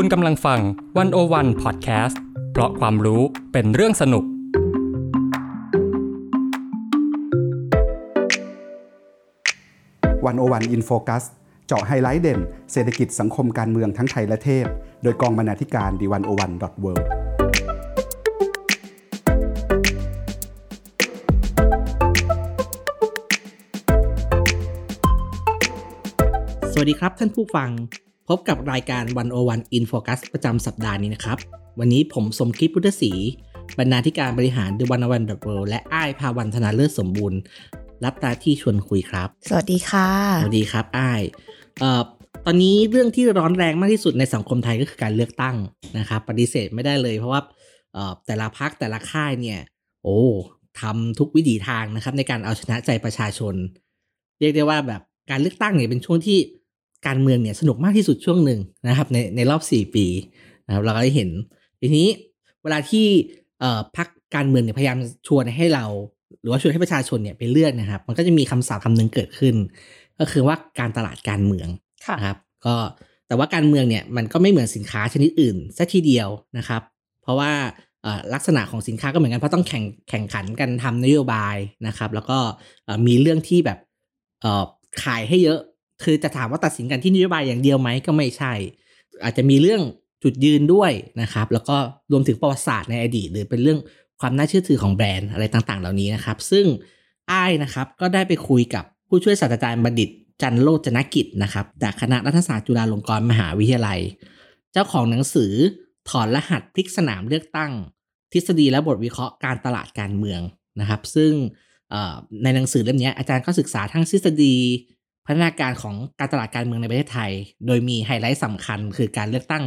คุณกำลังฟัง One O One Podcast เพราะความรู้เป็นเรื่องสนุก One O One In Focus เจาะไฮไลท์เด่น เศรษฐกิจสังคมการเมืองทั้งไทยและเทศโดยกองบรรณาธิการ The One O One dot worสวัสดีครับท่านผู้ฟัง พบกับรายการ101 In Focus ประจำสัปดาห์นี้นะครับ วันนี้ผมสมคิดพุทธศรีบรรณาธิการบริหาร The101.world และอ้ายภาวรรณ ธนาเลิศสมบูรณ์ รับหน้าที่ชวนคุยครับ สวัสดีค่ะ สวัสดีครับอ้ายเอ่อตอนนี้เรื่องที่ร้อนแรงมากที่สุดในสังคมไทยก็คือการเลือกตั้งนะครับปฏิเสธไม่ได้เลยเพราะว่าเอ่อแต่ละพรรคแต่ละค่ายเนี่ย โอ้ทำทุกวิถีทางนะครับ ในการเอาชนะใจประชาชน เรียกได้ว่าแบบการเลือกตั้งเนี่ยเป็นช่วงที่ การเมืองเนี่ยสนุกมากที่สุดช่วงหนึ่งนะครับ ในในรอบ 4 ปีนะครับเราก็ได้เห็นทีนี้เวลาที่เอ่อพักการเมืองเนี่ยพยายามชวนให้เรา หรือว่าชวนให้ประชาชนเนี่ยไปเลือกนะครับ มันก็จะมีคำสาปคำหนึ่งเกิดขึ้น ก็คือว่าการตลาดการเมืองค่ะนะครับ ก็แต่ว่าการเมืองเนี่ยมันก็ไม่เหมือนสินค้าชนิดอื่นซะทีเดียวนะครับ เพราะว่าเอ่อลักษณะของสินค้าก็เหมือนกันเพราะต้องแข่งแข่งขันกันทำนโยบายนะครับ แล้วก็เอ่อมีเรื่องที่แบบเอ่อขายให้เยอะ คือจะถามว่าตัดสินกันที่นโยบายอย่างเดียวไหมก็ไม่ใช่ อาจจะมีเรื่องจุดยืนด้วยนะครับ แล้วก็รวมถึงประวัติศาสตร์ในอดีต หรือเป็นเรื่องความน่าเชื่อถือของแบรนด์อะไรต่างๆ เหล่านี้นะครับ ซึ่งอ้ายนะครับก็ได้ไปคุยกับผู้ช่วยศาสตราจารย์บัณฑิตจันโรจนกิจนะครับจากคณะรัฐศาสตร์จุฬาลงกรณ์มหาวิทยาลัย เจ้าของหนังสือถอนรหัสพลิกสนามเลือกตั้ง ทฤษฎีและบทวิเคราะห์การตลาดการเมืองนะครับ ซึ่งในหนังสือเล่มนี้อาจารย์ก็ศึกษาทั้งทฤษฎี พัฒนาการของการตลาดการเมืองในประเทศไทย โดยมีไฮไลท์สำคัญ คือการเลือกตั้ง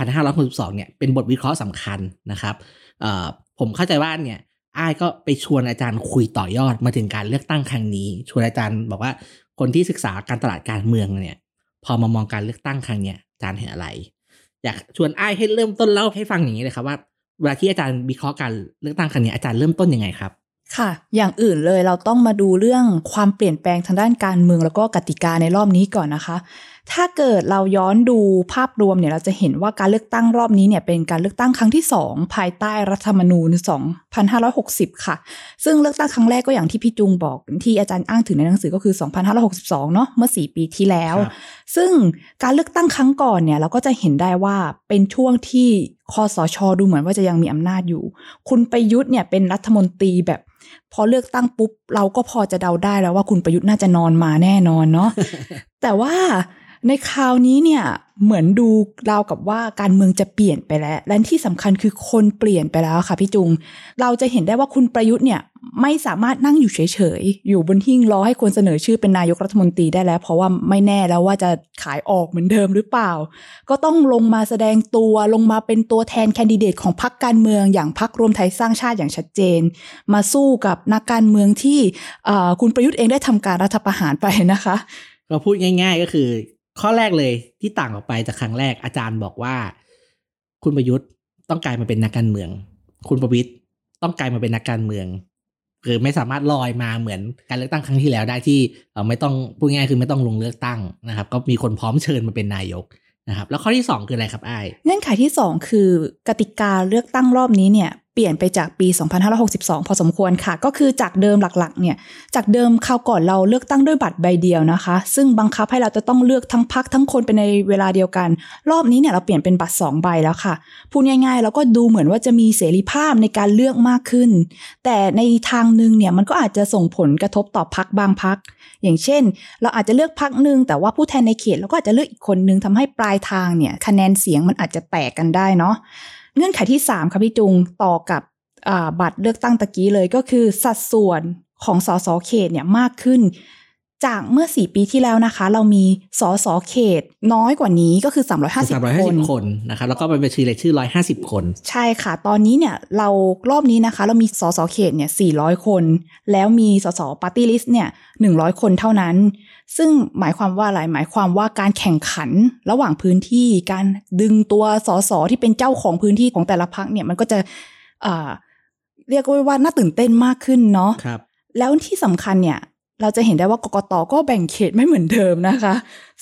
2562 เนี่ย เป็นบทวิเคราะห์สำคัญนะครับ ผมเข้าใจว่าเนี่ยอ้ายก็ไปชวนอาจารย์คุยต่อยอดมาถึงการเลือกตั้งครั้งนี้ ชวนอาจารย์บอกว่าคนที่ศึกษาการตลาดการเมืองเนี่ย พอมามองการเลือกตั้งครั้งเนี้ยอาจารย์เห็นอะไร อยากชวนอ้ายให้เริ่มต้นเล่าให้ฟังอย่างนี้เลยครับว่าเวลาที่อาจารย์วิเคราะห์การเลือกตั้งครั้งนี้อาจารย์เริ่มต้นยังไงครับ ค่ะ อย่างอื่นเลยเราต้องมาดูเรื่องความเปลี่ยนแปลงทางด้านการเมืองแล้วก็กติกาในรอบนี้ก่อนนะคะถ้าเกิดเราย้อนดูภาพรวมเนี่ยเราจะเห็นว่าการเลือกตั้งรอบนี้เนี่ยเป็นการเลือกตั้งครั้งที่ 2 ภายใต้รัฐธรรมนูญ 2560 ค่ะ ซึ่งเลือกตั้งครั้งแรกก็อย่างที่พี่จุงบอกที่อาจารย์อ้างถึงในหนังสือก็คือ 2562 เนาะเมื่อ 4 ปีที่แล้วครับซึ่งการเลือกตั้งครั้งก่อนเนี่ยเราก็จะเห็นได้ว่าเป็นช่วงที่คอสชดูเหมือนว่าจะยังมีอำนาจอยู่ คุณประยุทธ์เนี่ยเป็นรัฐมนตรีแบบ พอเลือกตั้งปุ๊บ เราก็พอจะเดาได้แล้วว่าคุณประยุทธ์น่าจะนอนมาแน่นอนเนาะแต่ว่า ในคราวนี้เนี่ยเหมือนดูราวกับว่าการเมืองจะเปลี่ยนไปแล้ว และที่สำคัญคือคนเปลี่ยนไปแล้วค่ะพี่จุง เราจะเห็นได้ว่าคุณประยุทธ์เนี่ยไม่สามารถนั่งอยู่เฉยๆ อยู่บนหิ้งรอให้คนเสนอชื่อเป็นนายกรัฐมนตรีได้แล้ว เพราะว่าไม่แน่แล้วว่าจะขายออกเหมือนเดิมหรือเปล่า ก็ต้องลงมาแสดงตัวลงมาเป็นตัวแทนแคนดิเดตของพรรคการเมืองอย่างพรรครวมไทยสร้างชาติอย่างชัดเจน มาสู้กับนักการเมืองที่คุณประยุทธ์เองได้ทำการรัฐประหารไปนะคะก็พูดง่าย ๆ ก็คือ ข้อแรกเลยที่ต่างออกไปจากครั้งแรกอาจารย์บอกว่า คุณประยุทธ์ต้องกลายมาเป็นนักการเมือง คุณประวิตยต้องกลายมาเป็นนักการเมืองคือไม่สามารถลอยมาเหมือนการเลือกตั้งครั้งที่แล้วได้ที่ไม่ต้องพูดง่ายคือไม่ต้องลงเลือกตั้งนะครับ ก็มีคนพร้อมเชิญมาเป็นนายกนะครับ แล้วข้อที่สองคืออะไรครับไอ้เงื่อนไขที่ 2 คือกติกาเลือกตั้งรอบนี้เนี่ย ลี่ยนไปจากปี 2562 พอสมควรค่ะ ก็คือจากเดิมหลักๆ เนี่ย จากเดิมคราวก่อนเราเลือกตั้งด้วยบัตรใบเดียวนะคะ ซึ่งบังคับให้เราจะต้องเลือกทั้งพักทั้งคนไปในเวลาเดียวกัน รอบนี้เนี่ยเราเปลี่ยนเป็นบัตร 2 ใบแล้วค่ะ พูดง่ายๆแล้วก็ดูเหมือนว่าจะมีเสรีภาพในการเลือกมากขึ้น แต่ในทางหนึ่งเนี่ยมันก็อาจจะส่งผลกระทบต่อพักบางพัก อย่างเช่น เราอาจจะเลือกพักหนึ่งแต่ว่าผู้แทนในเขตเราก็อาจจะเลือกอีกคนนึงทำให้ปลายทางเนี่ยคะแนนเสียงมันอาจจะแตกกันได้เนาะ เงื่อนไขที่ 3ค่ะพี่จุงต่อกับบัตรเลือกตั้งตะกี้เลยก็คือสัดส่วนของสสเขตเนี่ยมากขึ้น จากเมื่อ 4 ปีที่แล้วนะคะ เรามีสสเขตน้อยกว่านี้ก็คือสามร้อยห้า350คสินบคนนะครับแล้วก็เป็นบัญชีรายชื่อร้อยห้าสิบคน ใช่ค่ะ ตอนนี้เนี่ยเรารอบนี้นะคะ เรามีสสเขตเนี่ย 400 คน แล้วมีสสปาร์ตี้ลิสต์เนี่ย 100 คนเท่านั้น ซึ่งหมายความว่าอะไรหมายความว่าการแข่งขันระหว่างพื้นที่ การดึงตัวสสที่เป็นเจ้าของพื้นที่ของแต่ละพรรคเนี่ยมันก็จะอ่าเรียกว่าน่าตื่นเต้นมากขึ้นเนาะครับแล้วที่สำคัญเนี่ย เราจะเห็นได้ว่ากกตก็แบ่งเขตไม่เหมือนเดิมนะคะ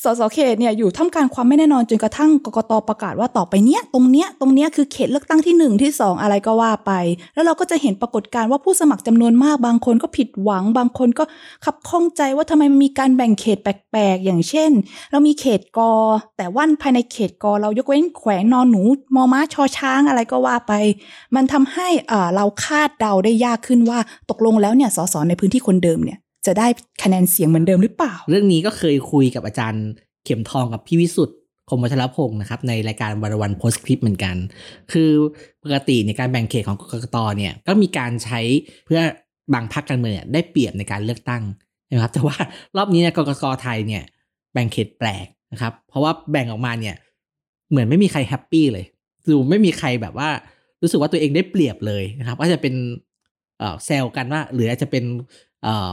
สสเขตเนี่ยอยู่ท่ามกลางความไม่แน่นอนจนกระทั่งกกตประกาศว่าต่อไปเนี้ยตรงเนี้ยตรงเนี้ยคือเขตเลือกตั้งที่หนึ่งที่สองอะไรก็ว่าไป แล้วเราก็จะเห็นปรากฏการณ์ว่าผู้สมัครจำนวนมากบางคนก็ผิดหวัง บางคนก็ขับข้องใจว่าทำไมมันมีการแบ่งเขตแปลกๆ อย่างเช่น เรามีเขตกอ แต่ว่าภายในเขตกอ เรายกเว้นแขวงนอนหนูมอม้าชอช้างอะไรก็ว่าไป มันทำให้เราคาดเดาได้ยากขึ้นว่าตกลงแล้วเนี่ยสสในพื้นที่คนเดิมเนี่ย จะได้คะแนนเสียงเหมือนเดิมหรือเปล่า เรื่องนี้ก็เคยคุยกับอาจารย์เข็มทองกับพี่วิสุทธ์คมวัชรพงศ์นะครับในรายการวันวันโพสคลิปเหมือนกัน คือปกติในการแบ่งเขตของกกตเนี่ยก็มีการใช้เพื่อบางพรรคการเมืองเนี่ยได้เปรียบในการเลือกตั้งนะครับแต่ว่ารอบนี้เนี่ยกกตไทยเนี่ยแบ่งเขตแปลกนะครับ เพราะว่าแบ่งออกมาเนี่ยเหมือนไม่มีใครแฮปปี้เลยดูไม่มีใครแบบว่ารู้สึกว่าตัวเองได้เปรียบเลยนะครับ ก็จะเป็นเซลกันว่าหรืออาจจะเป็น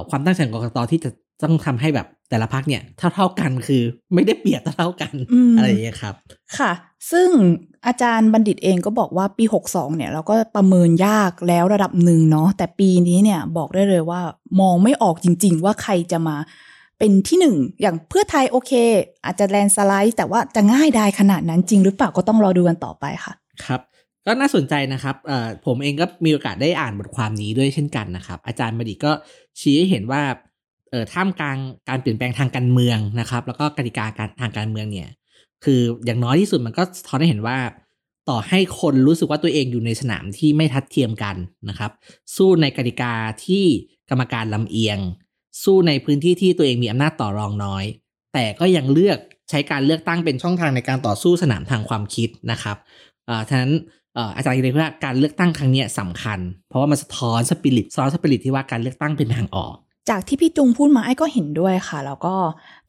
ความตั้งใจของกกตที่จะต้องทำให้แบบแต่ละพักเนี่ยเท่าเท่าๆกันคือไม่ได้เปรียบเท่าเท่าๆกันอืมอะไรอย่างเงี้ยครับ ค่ะ ซึ่งอาจารย์บัณฑิตเองก็บอกว่าปี 62 เนี่ยเราก็ประเมินยากแล้วระดับหนึ่งเนาะแต่ปีนี้เนี่ยบอกได้เลยว่ามองไม่ออกจริง ๆ ว่าใครจะมาเป็นที่หนึ่งอย่างเพื่อไทยโอเค อาจจะแลนด์สไลด์ แต่ว่าจะง่ายได้ขนาดนั้นจริงหรือเปล่าก็ต้องรอดูกันต่อไปค่ะ ครับ ก็น่าสนใจนะครับเอ่อผมเองก็มีโอกาสได้อ่านบทความนี้ด้วยเช่นกันนะครับ อาจารย์บดิก็ชี้ให้เห็นว่าเอ่อท่ามกลางการเปลี่ยนแปลงทางการเมืองนะครับ แล้วก็กติกาการทางการเมืองเนี่ยคืออย่างน้อยที่สุดมันก็สะท้อนให้เห็นว่า ต่อให้คนรู้สึกว่าตัวเองอยู่ในสนามที่ไม่ทัดเทียมกันนะครับ สู้ในกติกาที่กรรมการลำเอียง สู้ในพื้นที่ที่ตัวเองมีอำนาจต่อรองน้อย แต่ก็ยังเลือกใช้การเลือกตั้งเป็นช่องทางในการต่อสู้สนามทางความคิดนะครับอ่อฉะนั้น อาจารย์เลยว่าการเลือกตั้งครั้งนี้ยสำคัญ เพราะว่ามันสะท้อนสปิริตซ้อนสปิริตที่ว่าการเลือกตั้งเป็นทางออก จากที่พี่จุงพูดมาไอ้ก็เห็นด้วยค่ะ แล้วก็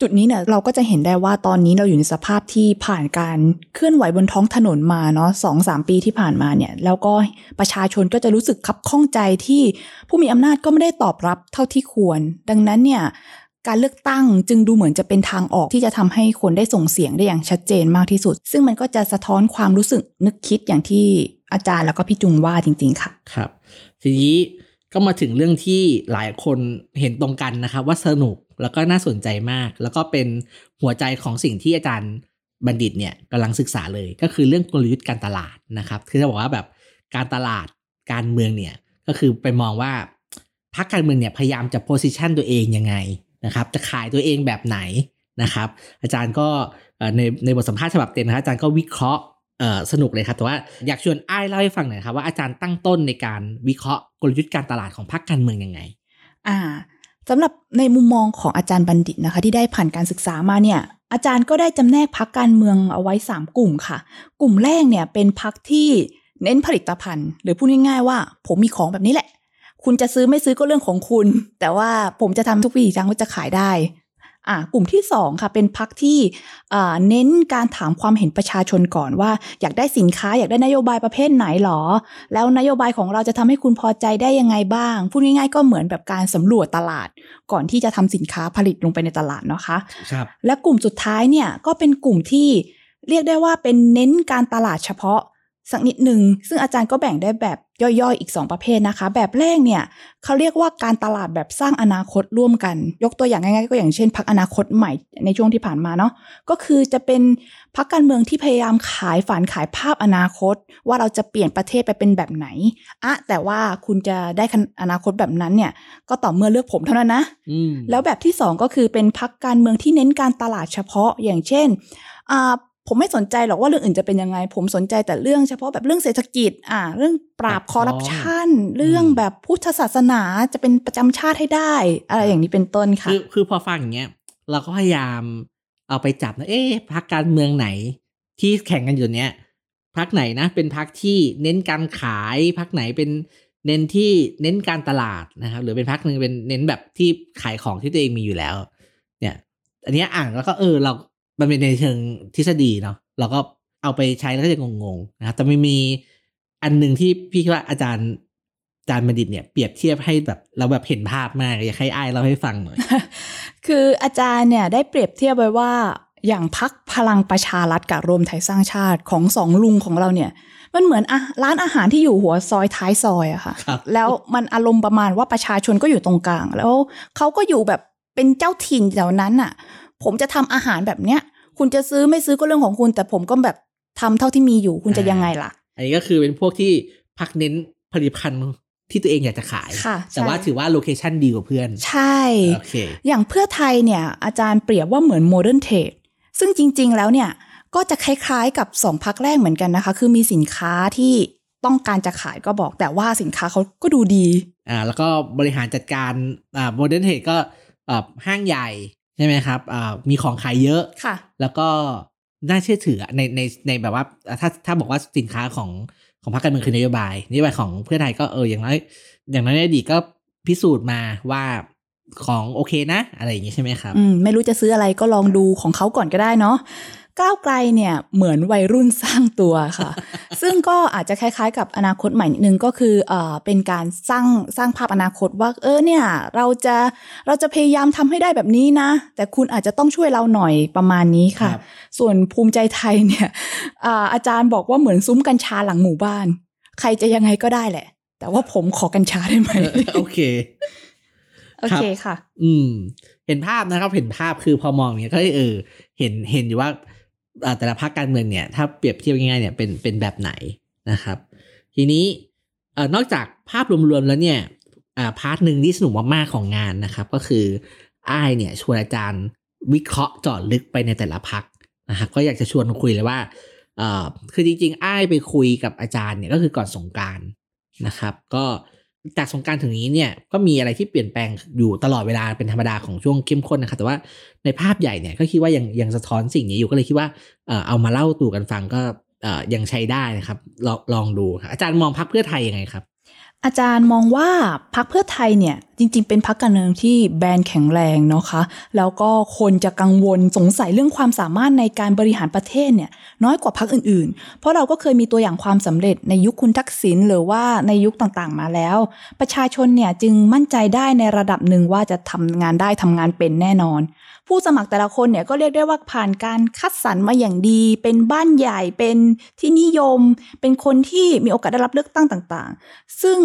จุดนี้เนี่ยเราก็จะเห็นได้ว่าตอนนี้เราอยู่ในสภาพที่ผ่านการเคลื่อนไหวบนท้องถนนมาเนาะสองสามปีที่ผ่านมาเนี่ย แล้วก็ประชาชนก็จะรู้สึกคับข้องใจที่ผู้มีอำนาจก็ไม่ได้ตอบรับเท่าที่ควร ดังนั้นเนี่ย การเลือกตั้งจึงดูเหมือนจะเป็นทางออกที่จะทำให้คนได้ส่งเสียงได้อย่างชัดเจนมากที่สุด ซึ่งมันก็จะสะท้อนความรู้สึกนึกคิดอย่างที่อาจารย์แล้วก็พี่จุงว่าจริง ๆ ค่ะ ครับ ทีนี้ก็มาถึงเรื่องที่หลายคนเห็นตรงกันนะครับ ว่าสนุกแล้วก็น่าสนใจมาก แล้วก็เป็นหัวใจของสิ่งที่อาจารย์บัณฑิตเนี่ยกำลังศึกษาเลยก็คือเรื่องกลยุทธ์การตลาดนะครับคือจะบอกว่าแบบการตลาดการเมืองเนี่ยก็คือไปมองว่าพรรคการเมืองเนี่ยพยายามจะโพสิชันตัวเองยังไง นะครับจะขายตัวเองแบบไหนนะครับ อาจารย์ก็ในในบทสัมภาษณ์ฉบับเต็มนะครับอาจารย์ก็วิเคราะห์สนุกเลยครับแต่ว่าอยากชวนอ้ายเล่าให้ฟังหน่อยครับว่าอาจารย์ตั้งต้นในการวิเคราะห์กลยุทธ์การตลาดของพรรคการเมืองยังไง อ่าสำหรับในมุมมองของอาจารย์บัณฑิตนะคะ ที่ได้ผ่านการศึกษามาเนี่ย อาจารย์ก็ได้จำแนกพักการเมืองเอาไว้ 3 กลุ่มค่ะ กลุ่มแรกเนี่ยเป็นพักที่เน้นผลิตภัณฑ์ หรือพูดง่ายๆว่า ผมมีของแบบนี้แหละ คุณจะซื้อไม่ซื้อก็เรื่องของคุณ แต่ว่าผมจะทำทุกวิถีทางว่าจะขายได้อ่ากลุ่มที่สองค่ะ เป็นพักที่อ่าเน้นการถามความเห็นประชาชนก่อนว่า อยากได้สินค้าอยากได้นโยบายประเภทไหนหรอ แล้วนโยบายของเราจะทำให้คุณพอใจได้ยังไงบ้าง พูดง่ายๆ ก็เหมือนแบบการสำรวจตลาด ก่อนที่จะทำสินค้าผลิตลงไปในตลาดเนาะคะครับและกลุ่มสุดท้ายเนี่ยก็เป็นกลุ่มที่เรียกได้ว่าเป็นเน้นการตลาดเฉพาะ สักนิดหนึ่งซึ่งอาจารย์ก็แบ่งได้แบบย่อยๆ อีก 2 ประเภทนะคะ แบบแรกเนี่ยเขาเรียกว่าการตลาดแบบสร้างอนาคตร่วมกัน ยกตัวอย่างง่ายๆ ก็อย่างเช่นพักอนาคตใหม่ในช่วงที่ผ่านมาเนาะก็คือจะเป็นพักการเมืองที่พยายามขายฝันขายภาพอนาคต ว่าเราจะเปลี่ยนประเทศไปเป็นแบบไหนอะแต่ว่าคุณจะได้อนาคตแบบนั้นเนี่ยก็ต่อเมื่อเลือกผมเท่านั้นนะอืมแล้วแบบที่สองก็คือเป็นพักการเมืองที่เน้นการตลาดเฉพาะอย่างเช่นอ่า ผมไม่สนใจหรอกว่าเรื่องอื่นจะเป็นยังไง ผมสนใจแต่เรื่องเฉพาะแบบเรื่องเศรษฐกิจ อ่า เรื่องปราบคอร์รัปชันเรื่องแบบพุทธศาสนาจะเป็นประจำชาติให้ได้ อะไรอย่างนี้เป็นต้นค่ะ คือคือพอฟังอย่างเงี้ยเราก็พยายามเอาไปจับนะเอ๊ะพักการเมืองไหน ที่แข่งกันอยู่เนี้ยพักไหนนะเป็นพักที่เน้นการขายพักไหนเป็นเน้นที่เน้นการตลาดนะครับ หรือเป็นพักหนึ่งเป็นเน้นแบบที่ขายของที่ตัวเองมีอยู่แล้ว เนี่ย อันเนี้ยอ่านแล้วก็เออเรา มันเป็นในเชิงทฤษฎีเนาะเราก็เอาไปใช้แล้วก็จะงงๆนะครับแต่ไม่มีอันหนึ่งที่พี่คิดว่าอาจารย์อาจารย์บัณฑิตเนี่ยเปรียบเทียบให้แบบเราแบบเห็นภาพมากอยากให้อ้ายเราให้ฟังหน่อย คืออาจารย์เนี่ยได้เปรียบเทียบไว้ว่าอย่างพักพลังประชารัฐกับรวมไทยสร้างชาติของสองลุงของเราเนี่ย มันเหมือนอะร้านอาหารที่อยู่หัวซอยท้ายซอยอะค่ะครับแล้วมันอารมณ์ประมาณว่าประชาชนก็อยู่ตรงกลาง แล้วเขาก็อยู่แบบเป็นเจ้าถิ่นแถวนั้นอะ ผมจะทำอาหารแบบเนี้ย คุณจะซื้อไม่ซื้อก็เรื่องของคุณ แต่ผมก็แบบทำเท่าที่มีอยู่คุณจะยังไงล่ะ อันนี้ก็คือเป็นพวกที่พักเน้นผลิตภัณฑ์ที่ตัวเองอยากจะขายค่ะแต่ว่าใช่ถือว่า location ดีกว่าเพื่อน ใช่โอเคอย่างเพื่อไทยเนี่ย อาจารย์เปรียบว่าเหมือน modern trade ซึ่งจริง ๆ แล้วเนี่ย ก็จะคล้ายๆกับสองพรรคแรกเหมือนกันนะคะ คือมีสินค้าที่ต้องการจะขายก็บอก แต่ว่าสินค้าเขาก็ดูดี อ่า แล้วก็บริหารจัดการอ่า modern trade ก็อ่าห้างใหญ่ ใช่ไหมครับอ่ามีของขายเยอะค่ะ แล้วก็น่าเชื่อถือในในในแบบว่าถ้าถ้าบอกว่าสินค้าของของพรรคการเมืองคือนโยบายนโยบายของเพื่อไทยก็เอออย่างน้อยอย่างน้อยในอดีตก็พิสูจน์มาว่าของโอเคนะ อะไรอย่างงี้ใช่ไหมครับ อืมไม่รู้จะซื้ออะไรก็ลองดูของเขาก่อนก็ได้เนาะ ก้าวไกลเนี่ยเหมือนวัยรุ่นสร้างตัวค่ะ ซึ่งก็อาจจะคล้ายๆ กับอนาคตใหม่นิดนึงก็คือเอ่อเป็นการสร้างสร้างภาพอนาคตว่า เออเนี่ยเราจะเราจะพยายามทำให้ได้แบบนี้นะ แต่คุณอาจจะต้องช่วยเราหน่อยประมาณนี้ค่ะครับส่วนภูมิใจไทยเนี่ยอ่าอาจารย์บอกว่าเหมือนซุ้มกัญชาหลังหมู่บ้าน ใครจะยังไงก็ได้แหละ แต่ว่าผมขอกัญชาได้ไหมโอเคโอเคค่ะ อืม เห็นภาพนะครับ เห็นภาพคือพอมองอย่างเนี้ยก็เออ เห็นเห็นอยู่ว่าอ่า แต่ละภาคการเมืองเนี่ยถ้าเปรียบเทียบง่ายๆเนี่ยเป็นเป็นแบบไหนนะครับ ทีนี้นอกจากภาพรวมๆแล้วเนี่ยอ่าพาร์ทหนึ่งที่สนุกมากๆของงานนะครับ ก็คืออ้ายเนี่ยชวนอาจารย์วิเคราะห์เจาะลึกไปในแต่ละพักนะครับก็อยากจะชวนคุยเลยว่าคือจริงๆ อ้ายไปคุยกับอาจารย์เนี่ยก็คือก่อนสงการนะครับ ก็ จากสงการถึงนี้เนี่ยก็มีอะไรที่เปลี่ยนแปลงอยู่ตลอดเวลาเป็นธรรมดาของช่วงเข้มข้นนะครับแต่ว่าในภาพใหญ่เนี่ยก็คิดว่ายังยังสะท้อนสิ่งนี้อยู่ก็เลยคิดว่าเอามาเล่าตู่กันฟังก็ยังใช้ได้นะครับลองลองดูครับอาจารย์มองพักเพื่อไทยยังไงครับ อาจารย์มองว่าพักเพื่อไทยเนี่ย จริง ๆ เป็นพักการเมืองที่แบรนด์แข็งแรงเนาะคะ แล้วก็คนจะกังวลสงสัยเรื่องความสามารถในการบริหารประเทศเนี่ย น้อยกว่าพักอื่น ๆ เพราะเราก็เคยมีตัวอย่างความสำเร็จในยุคคุณทักษิณหรือว่าในยุคต่างๆ มาแล้ว ประชาชนเนี่ยจึงมั่นใจได้ในระดับหนึ่งว่าจะทำงานได้ทำงานเป็นแน่นอน ผู้สมัครแต่ละคนเนี่ยก็เรียกได้ว่าผ่านการคัดสรรมาอย่างดี เป็นบ้านใหญ่เป็นที่นิยม เป็นคนที่มีโอกาสได้รับเลือกตั้งต่างๆ ซึ่ง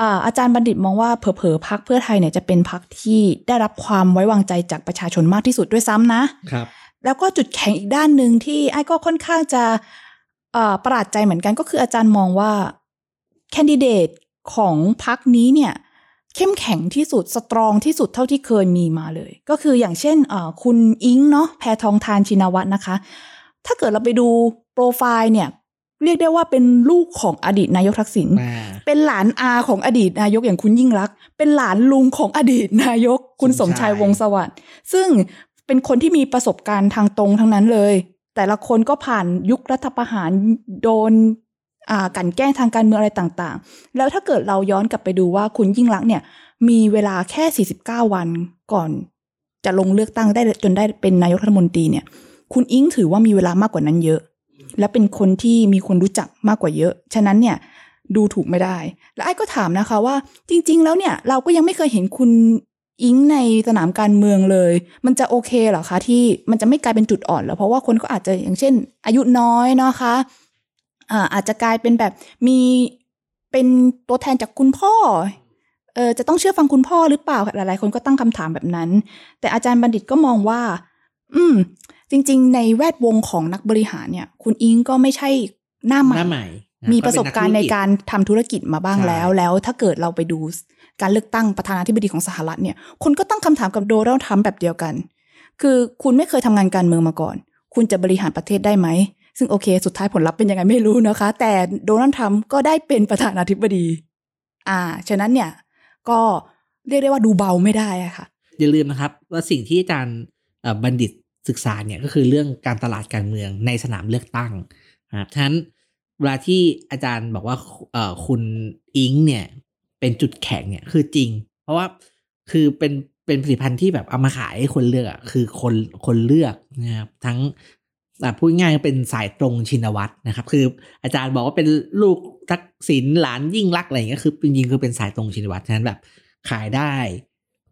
อ่าอาจารย์บัณฑิตมองว่าเผลอๆพักเพื่อไทยเนี่ยจะเป็นพักที่ได้รับความไว้วางใจจากประชาชนมากที่สุดด้วยซ้ำนะครับแล้วก็จุดแข็งอีกด้านหนึ่งที่ไอ้ก็ค่อนข้างจะเอ่อประหลาดใจเหมือนกันก็คืออาจารย์มองว่าแคนดิเดตของพักนี้เนี่ย เข้มแข็งที่สุดสตรองที่สุดเท่าที่เคยมีมาเลย ก็คืออย่างเช่นเอ่อคุณอิงเนาะแพทองทานชินวัตรนะคะ ถ้าเกิดเราไปดูโปรไฟล์เนี่ยเรียกได้ว่าเป็นลูกของอดีตนายกทักษิณมาเป็นหลานอาของอดีตนายกอย่างคุณยิ่งรักษณ์เป็นหลานลุงของอดีตนายกคุณสมชายวงศ์สวัสดิ์ซึ่งเป็นคนที่มีประสบการณ์ทางตรงทั้งนั้นเลย แต่ละคนก็ผ่านยุครัฐประหารโดนอ่า กันแกล้งทางการเมืองอะไรต่างๆ แล้วถ้าเกิดเราย้อนกลับไปดูว่าคุณยิ่งรักษ์เนี่ย มีเวลาแค่ 49 วันก่อน จะลงเลือกตั้งได้จนได้เป็นนายกรัฐมนตรีเนี่ย คุณอิงถือว่ามีเวลามากกว่านั้นเยอะ และเป็นคนที่มีคนรู้จักมากกว่าเยอะ ฉะนั้นเนี่ยดูถูกไม่ได้ แล้วไอ้ก็ถามนะคะว่า จริง ๆ แล้วเนี่ยเราก็ยังไม่เคยเห็นคุณอิงในสนามการเมืองเลย มันจะโอเคเหรอคะที่มันจะไม่กลายเป็นจุดอ่อนเหรอเพราะว่าคนก็อาจจะอย่างเช่น อายุน้อยเนาะคะ อ่าอาจจะกลายเป็นแบบมีเป็นตัวแทนจากคุณพ่อเออจะต้องเชื่อฟังคุณพ่อหรือเปล่าหลายๆ คนก็ตั้งคำถามแบบนั้น แต่อาจารย์บัณฑิตก็มองว่า อืม จริง ๆ ในแวดวงของนักบริหารเนี่ย คุณอิงก็ไม่ใช่หน้าใหม่หน้าใหม่นมีประสบการณ์ในก็เป็การทำธุรกิจมาบ้างใช่แล้ว แล้วถ้าเกิดเราไปดูการเลือกตั้งประธานาธิบดีของสหรัฐเนี่ย คนก็ตั้งคำถามกับโดนัลด์ทรัมป์แบบเดียวกัน คือคุณไม่เคยทำงานการเมืองมาก่อน คุณจะบริหารประเทศได้ไหม ซึ่งโอเค สุดท้ายผลลัพธ์เป็นยังไงไม่รู้นะคะ แต่โดนัลด์ทรัมป์ก็ได้เป็นประธานาธิบดี อ่า ฉะนั้นเนี่ย ก็เรียกได้ว่าดูเบาไม่ได้ะค่ะ อย่าลืมนะครับ ว่าสิ่งที่อาจารย์บัณฑิตศึกษาเนี่ยก็คือเรื่องการตลาดการเมืองในสนามเลือกตั้งนะครับฉะนั้นเวลาที่อาจารย์บอกว่าคุณอิงเนี่ยเป็นจุดแข็งเนี่ยคือจริง เพราะว่าคือเป็นเป็นผลิตภัณฑ์ที่แบบเอามาขายให้คนเลือกคือคนคนเลือกนะครับทั้ง พูดง่ายๆเป็นสายตรงชินวัตรนะครับ คืออาจารย์บอกว่าเป็นลูกทักษิณหลานยิ่งรักอะไรอย่างเงี้ยคือจริงๆคือเป็นสายตรงชินวัตรฉะนั้นแบบขายได้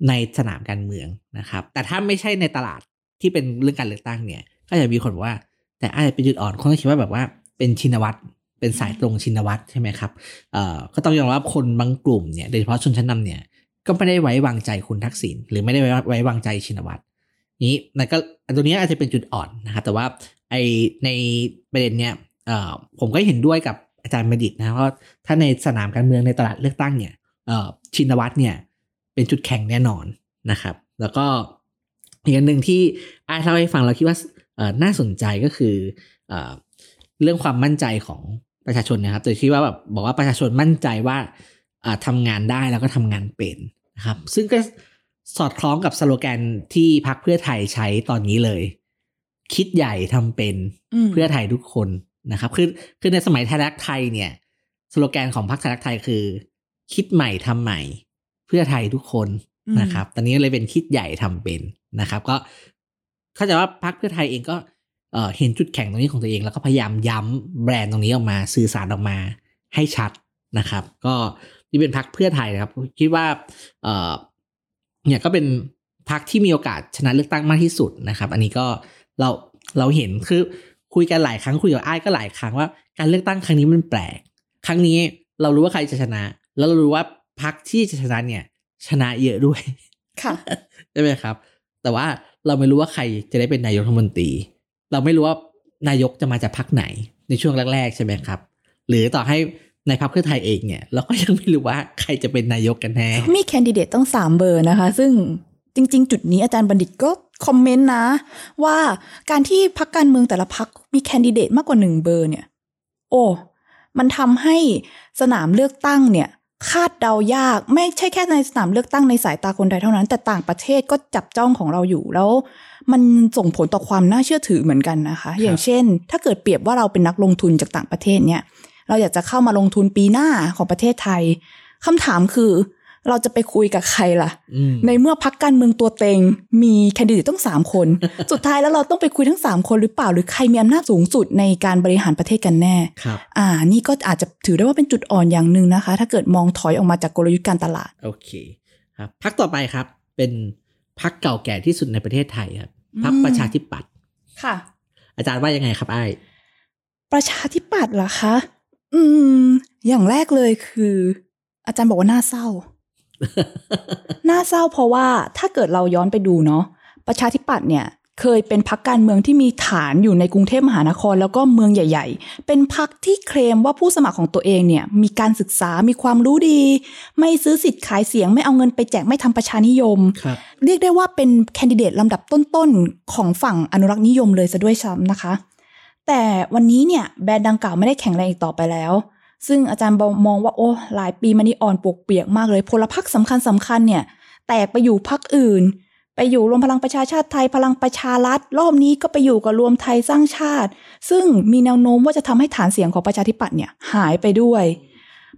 ในสนามการเมืองนะครับ แต่ถ้าไม่ใช่ในตลาดที่เป็นเรื่องการเลือกตั้งเนี่ย ก็จะมีคนบอกว่า แต่อาจจะเป็นจุดอ่อนคนก็คิดว่าแบบว่าเป็นชินวัตรเป็นสายตรงชินวัตรใช่ไหมครับเอ่อก็ต้องยอมรับคนบางกลุ่มเนี่ยโดยเฉพาะชนชั้นนำเนี่ยก็ไม่ได้ไว้วางใจคุณทักษิณหรือไม่ได้ไว้ไว้วางใจชินวัตร นี้นั่นก็ตัวนี้อาจจะเป็นจุดอ่อนนะครับแต่ว่าไอในประเด็นเนี้ยผมก็เห็นด้วยกับอาจารย์บัณฑิตนะเพราะถ้าในสนามการเมืองในตลาดเลือกตั้งเนี่ยชินวัตรเนี่ยเป็นจุดแข็งแน่นอนนะครับ แล้วก็อีกอันหนึ่งที่อาเล่าให้ฟังเราคิดว่าน่าสนใจก็คือเอเรื่องความมั่นใจของประชาชนนะครับโดยที่ว่าแบบบอกว่าประชาชนมั่นใจว่าอ่าทำงานได้แล้วก็ทำงานเป็นนะครับ ซึ่งก็ สอดคล้องกับสโลแกนที่พรรคเพื่อไทยใช้ตอนนี้เลย คิดใหญ่ทำเป็นมเพื่อไทยทุกคนนะครับ คือคือในสมัยไทยรักไทยเนี่ย สโลแกนของพรรคไทยรักไทยคือ คิดใหม่ทำใหม่ เพื่อไทยทุกคนอืมนะครับ ตอนนี้เลยเป็นคิดใหญ่ทำเป็นนะครับ ก็เข้าใจว่าพรรคเพื่อไทยเองก็เอ่อเห็นจุดแข็งตรงนี้ของตัวเอง แล้วก็พยายามย้ำแบรนด์ตรงนี้ออกมา สื่อสารออกมาให้ชัดนะครับ ก็นี่เป็นพรรคเพื่อไทยนะครับ คิดว่า เอ่อเนี่ยก็เป็นพรรคที่มีโอกาสชนะเลือกตั้งมากที่สุดนะครับ อันนี้ก็เราเราเห็นคือคุยกันหลายครั้งคุยกับไอ้ายก็หลายครั้งว่าการเลือกตั้งครั้งนี้มันแปลก ครั้งนี้เรารู้ว่าใครจะชนะ แล้วเรารู้ว่าพรรคที่จะชนะเนี่ย ชนะเยอะด้วยค่ะใช่ไหมครับ แต่ว่าเราไม่รู้ว่าใครจะได้เป็นนายกรัฐมนตรี เราไม่รู้ว่านายกจะมาจากพรรคไหนในช่วงแรกๆใช่ไหมครับ หรือต่อให้ ในพรรคเพื่อไทยเองเนี่ยเราก็ยังไม่รู้ว่าใครจะเป็นนายกกันแน่ มีแคนดิเดตต้องสามเบอร์นะคะ ซึ่งจริง ๆ จุดนี้อาจารย์บัณฑิตก็คอมเมนต์นะ ว่าการที่พักการเมืองแต่ละพักมีแคนดิเดตมากกว่าหนึ่งเบอร์เนี่ย โอ้มันทำให้สนามเลือกตั้งเนี่ยคาดเดายากไม่ใช่แค่ในสนามเลือกตั้งในสายตาคนไทยเท่านั้น แต่ต่างประเทศก็จับจ้องของเราอยู่แล้ว มันส่งผลต่อความน่าเชื่อถือเหมือนกันนะคะ อย่างเช่น ถ้าเกิดเปรียบว่าเราเป็นนักลงทุนจากต่างประเทศเนี่ย เราอยากจะเข้ามาลงทุนปีหน้าของประเทศไทยคำถามคือเราจะไปคุยกับใครล่ะอืมในเมื่อพักการเมืองตัวเต็ง มีแคนดิเดตต้องสามคน สุดท้ายแล้วเราต้องไปคุยทั้งสามคนหรือเปล่า หรือใครมีอำนาจสูงสุดในการบริหารประเทศกันแน่ครับอ่า นี่ก็อาจจะถือได้ว่าเป็นจุดอ่อนอย่างหนึ่งนะคะ ถ้าเกิดมองถอยออกมาจากกลยุทธ์การตลาด โอเคครับพักต่อไปครับ เป็นพักเก่าแก่ที่สุดในประเทศไทยครับพักอืมประชาธิปัตย์ค่ะ อาจารย์ว่ายังไงครับไอ้ายประชาธิปัตย์เหรอคะ อืม อย่างแรกเลยคือ อาจารย์บอกว่าน่าเศร้า น่าเศร้าเพราะว่าถ้าเกิดเราย้อนไปดูเนาะประชาธิปัตย์เนี่ยเคยเป็นพักการเมืองที่มีฐานอยู่ในกรุงเทพมหานครแล้วก็เมืองใหญ่ ๆ เป็นพักที่เคลมว่าผู้สมัครของตัวเองเนี่ยมีการศึกษา มีความรู้ดี ไม่ซื้อสิทธิ์ขายเสียง ไม่เอาเงินไปแจก ไม่ทำประชานิยมครับเรียกได้ว่าเป็นแคนดิเดตลำดับต้นๆ ของฝั่งอนุรักษ์นิยมเลยซะด้วยซ้ำนะคะ แต่วันนี้เนี่ยแบรนด์ดังกล่าวไม่ได้แข็งแรงอีกต่อไปแล้ว ซึ่งอาจารย์มองว่าโอ้หลายปีมานี้อ่อนปวกเปียกมากเลยพลพรรคสำคัญสำคัญเนี่ยแตกไปอยู่พรรคอื่น ไปอยู่รวมพลังประชาชาติไทยพลังประชารัฐรอบนี้ก็ไปอยู่กับรวมไทยสร้างชาติ ซึ่งมีแนวโน้มว่าจะทำให้ฐานเสียงของประชาธิปัตย์เนี่ยหายไปด้วย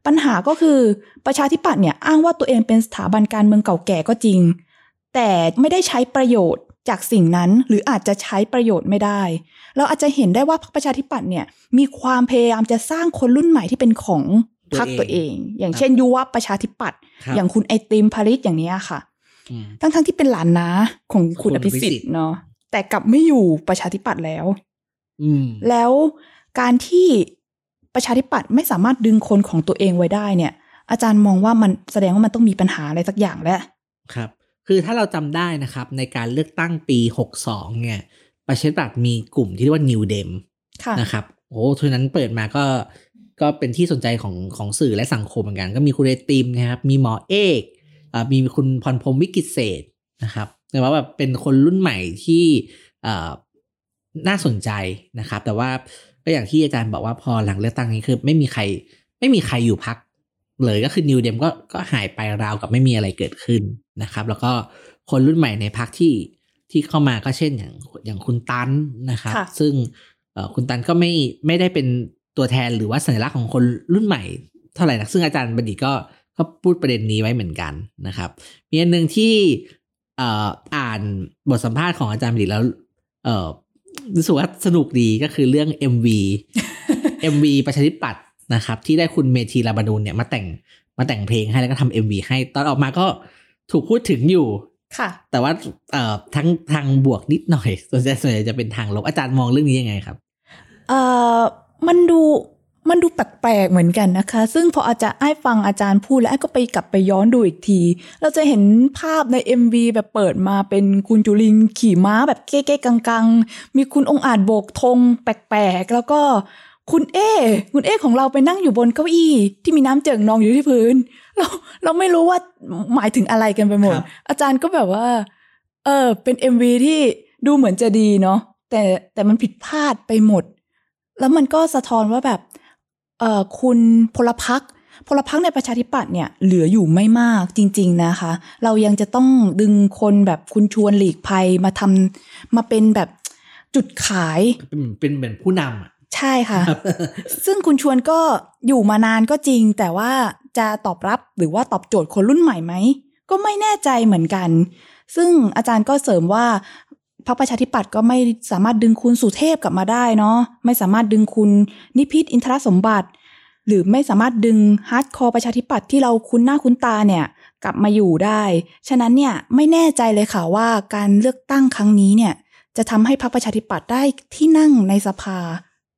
ปัญหาก็คือประชาธิปัตย์เนี่ยอ้างว่าตัวเองเป็นสถาบันการเมืองเก่าแก่ก็จริง แต่ไม่ได้ใช้ประโยชน์ จากสิ่งนั้นหรืออาจจะใช้ประโยชน์ไม่ได้ เราอาจจะเห็นได้ว่าพรรคประชาธิปัตย์เนี่ยมีความพยายามจะสร้างคนรุ่นใหม่ที่เป็นของพรรคตัวเอง อย่างเช่นยุวประชาธิปัตย์ครับอย่างคุณไอติมพาริสอย่างเนี้ยค่ะอืมทั้งๆที่เป็นหลานนาของคุณคุณอภิสิทอภิสิทธิ์ธิ์เนาะแต่กลับไม่อยู่ประชาธิปัตย์แล้วอืมแล้วการที่ประชาธิปัตย์ไม่สามารถดึงคนของตัวเองไว้ได้เนี่ย อาจารย์มองว่ามันแสดงว่ามันต้องมีปัญหาอะไรสักอย่างแล้วครับ คือถ้าเราจำได้นะครับในการเลือกตั้งปี 62 เนี่ย ประชาธิปัตย์มีกลุ่มที่เรียกว่า New Dem ค่ะนะครับโอ้ทุนนั้นเปิดมาก็ก็เป็นที่สนใจของของสื่อและสังคมเหมือนกัน ก็มีคุณไอติมนะครับ มีหมอเอกอ่ามีคุณพรพรหมวิกิตเศษนะครับแต่ว่าแบบเป็นคนรุ่นใหม่ที่อ่าน่าสนใจนะครับ แต่ว่าก็อย่างที่อาจารย์บอกว่าพอหลังเลือกตั้งนี้คือไม่มีใครไม่มีใครอยู่พักเลยก็คือนิวเดมก็ก็หายไปราวกับไม่มีอะไรเกิดขึ้น นะครับ แล้วก็คนรุ่นใหม่ในพักที่ที่เข้ามาก็เช่นอย่างอย่างคุณตันนะครับค่ะซึ่งเอ่อคุณตันก็ไม่ไม่ได้เป็นตัวแทนหรือว่าสัญลักษณ์ของคนรุ่นใหม่เท่าไหร่นะซึ่งอาจารย์บัณฑิตก็ก็พูดประเด็นนี้ไว้เหมือนกันนะครับ มีอันหนึ่งที่เอ่ออ่านบทสัมภาษณ์ของอาจารย์บัณฑิตแล้วเอ่อรู้สึกว่าสนุกดีก็คือเรื่อง MV MV ประชาธิปัตย์นะครับ ที่ได้คุณเมธีลาบานูนเนี่ยมาแต่งมาแต่งเพลงให้แล้วก็ทำ MV ให้ ตอนออกมาก็ ถูกพูดถึงอยู่ค่ะ แต่ว่าเอ่อทั้งทางบวกนิดหน่อย ส่วนใหญ่ส่วนใหญ่จะเป็นทางลบอาจารย์มองเรื่องนี้ยังไงครับ เอ่อมันดูมันดูแปลกๆเหมือนกันนะคะ ซึ่งพออาจารย์ไอ้ฟังอาจารย์พูดแล้วไอ้ก็ไปกลับไปย้อนดูอีกที เราจะเห็นภาพใน MV แบบเปิดมาเป็นคุณจุลินขี่ม้าแบบเก๊ๆกังๆ มีคุณองค์อาจโบกธงแปลกๆ แล้วก็คุณเอ คุณเอของเราไปนั่งอยู่บนเก้าอี้ที่มีน้ำเจิ่งนองอยู่ที่พื้น เรา เราไม่รู้ว่าหมายถึงอะไรกันไปหมดครับอาจารย์ก็แบบว่า เออ เป็น MV ที่ดูเหมือนจะดีเนาะแต่แต่มันผิดพลาดไปหมด แล้วมันก็สะท้อนว่าแบบเอ่อคุณพลพักพลพักในประชาธิปัตย์เนี่ยเหลืออยู่ไม่มากจริง ๆนะคะ เรายังจะต้องดึงคนแบบคุณชวนหลีกภัยมาทำมาเป็นแบบจุดขายเป็นเป็นเหมือนผู้นำอะ ใช่ค่ะครับซึ่งคุณชวนก็อยู่มานานก็จริง แต่ว่าจะตอบรับหรือว่าตอบโจทย์คนรุ่นใหม่ไหม ก็ไม่แน่ใจเหมือนกัน ซึ่งอาจารย์ก็เสริมว่าพรรคประชาธิปัตย์ก็ไม่สามารถดึงคุณสุเทพกลับมาได้เนาะไม่สามารถดึงคุณนิพิฏฐ์ อินทรสมบัติ หรือไม่สามารถดึง hardcore ประชาธิปัตย์ที่เราคุ้นหน้าคุ้นตาเนี่ยกลับมาอยู่ได้ ฉะนั้นเนี่ยไม่แน่ใจเลยค่ะว่าการเลือกตั้งครั้งนี้เนี่ยจะทำให้พรรคประชาธิปัตย์ได้ที่นั่งในสภา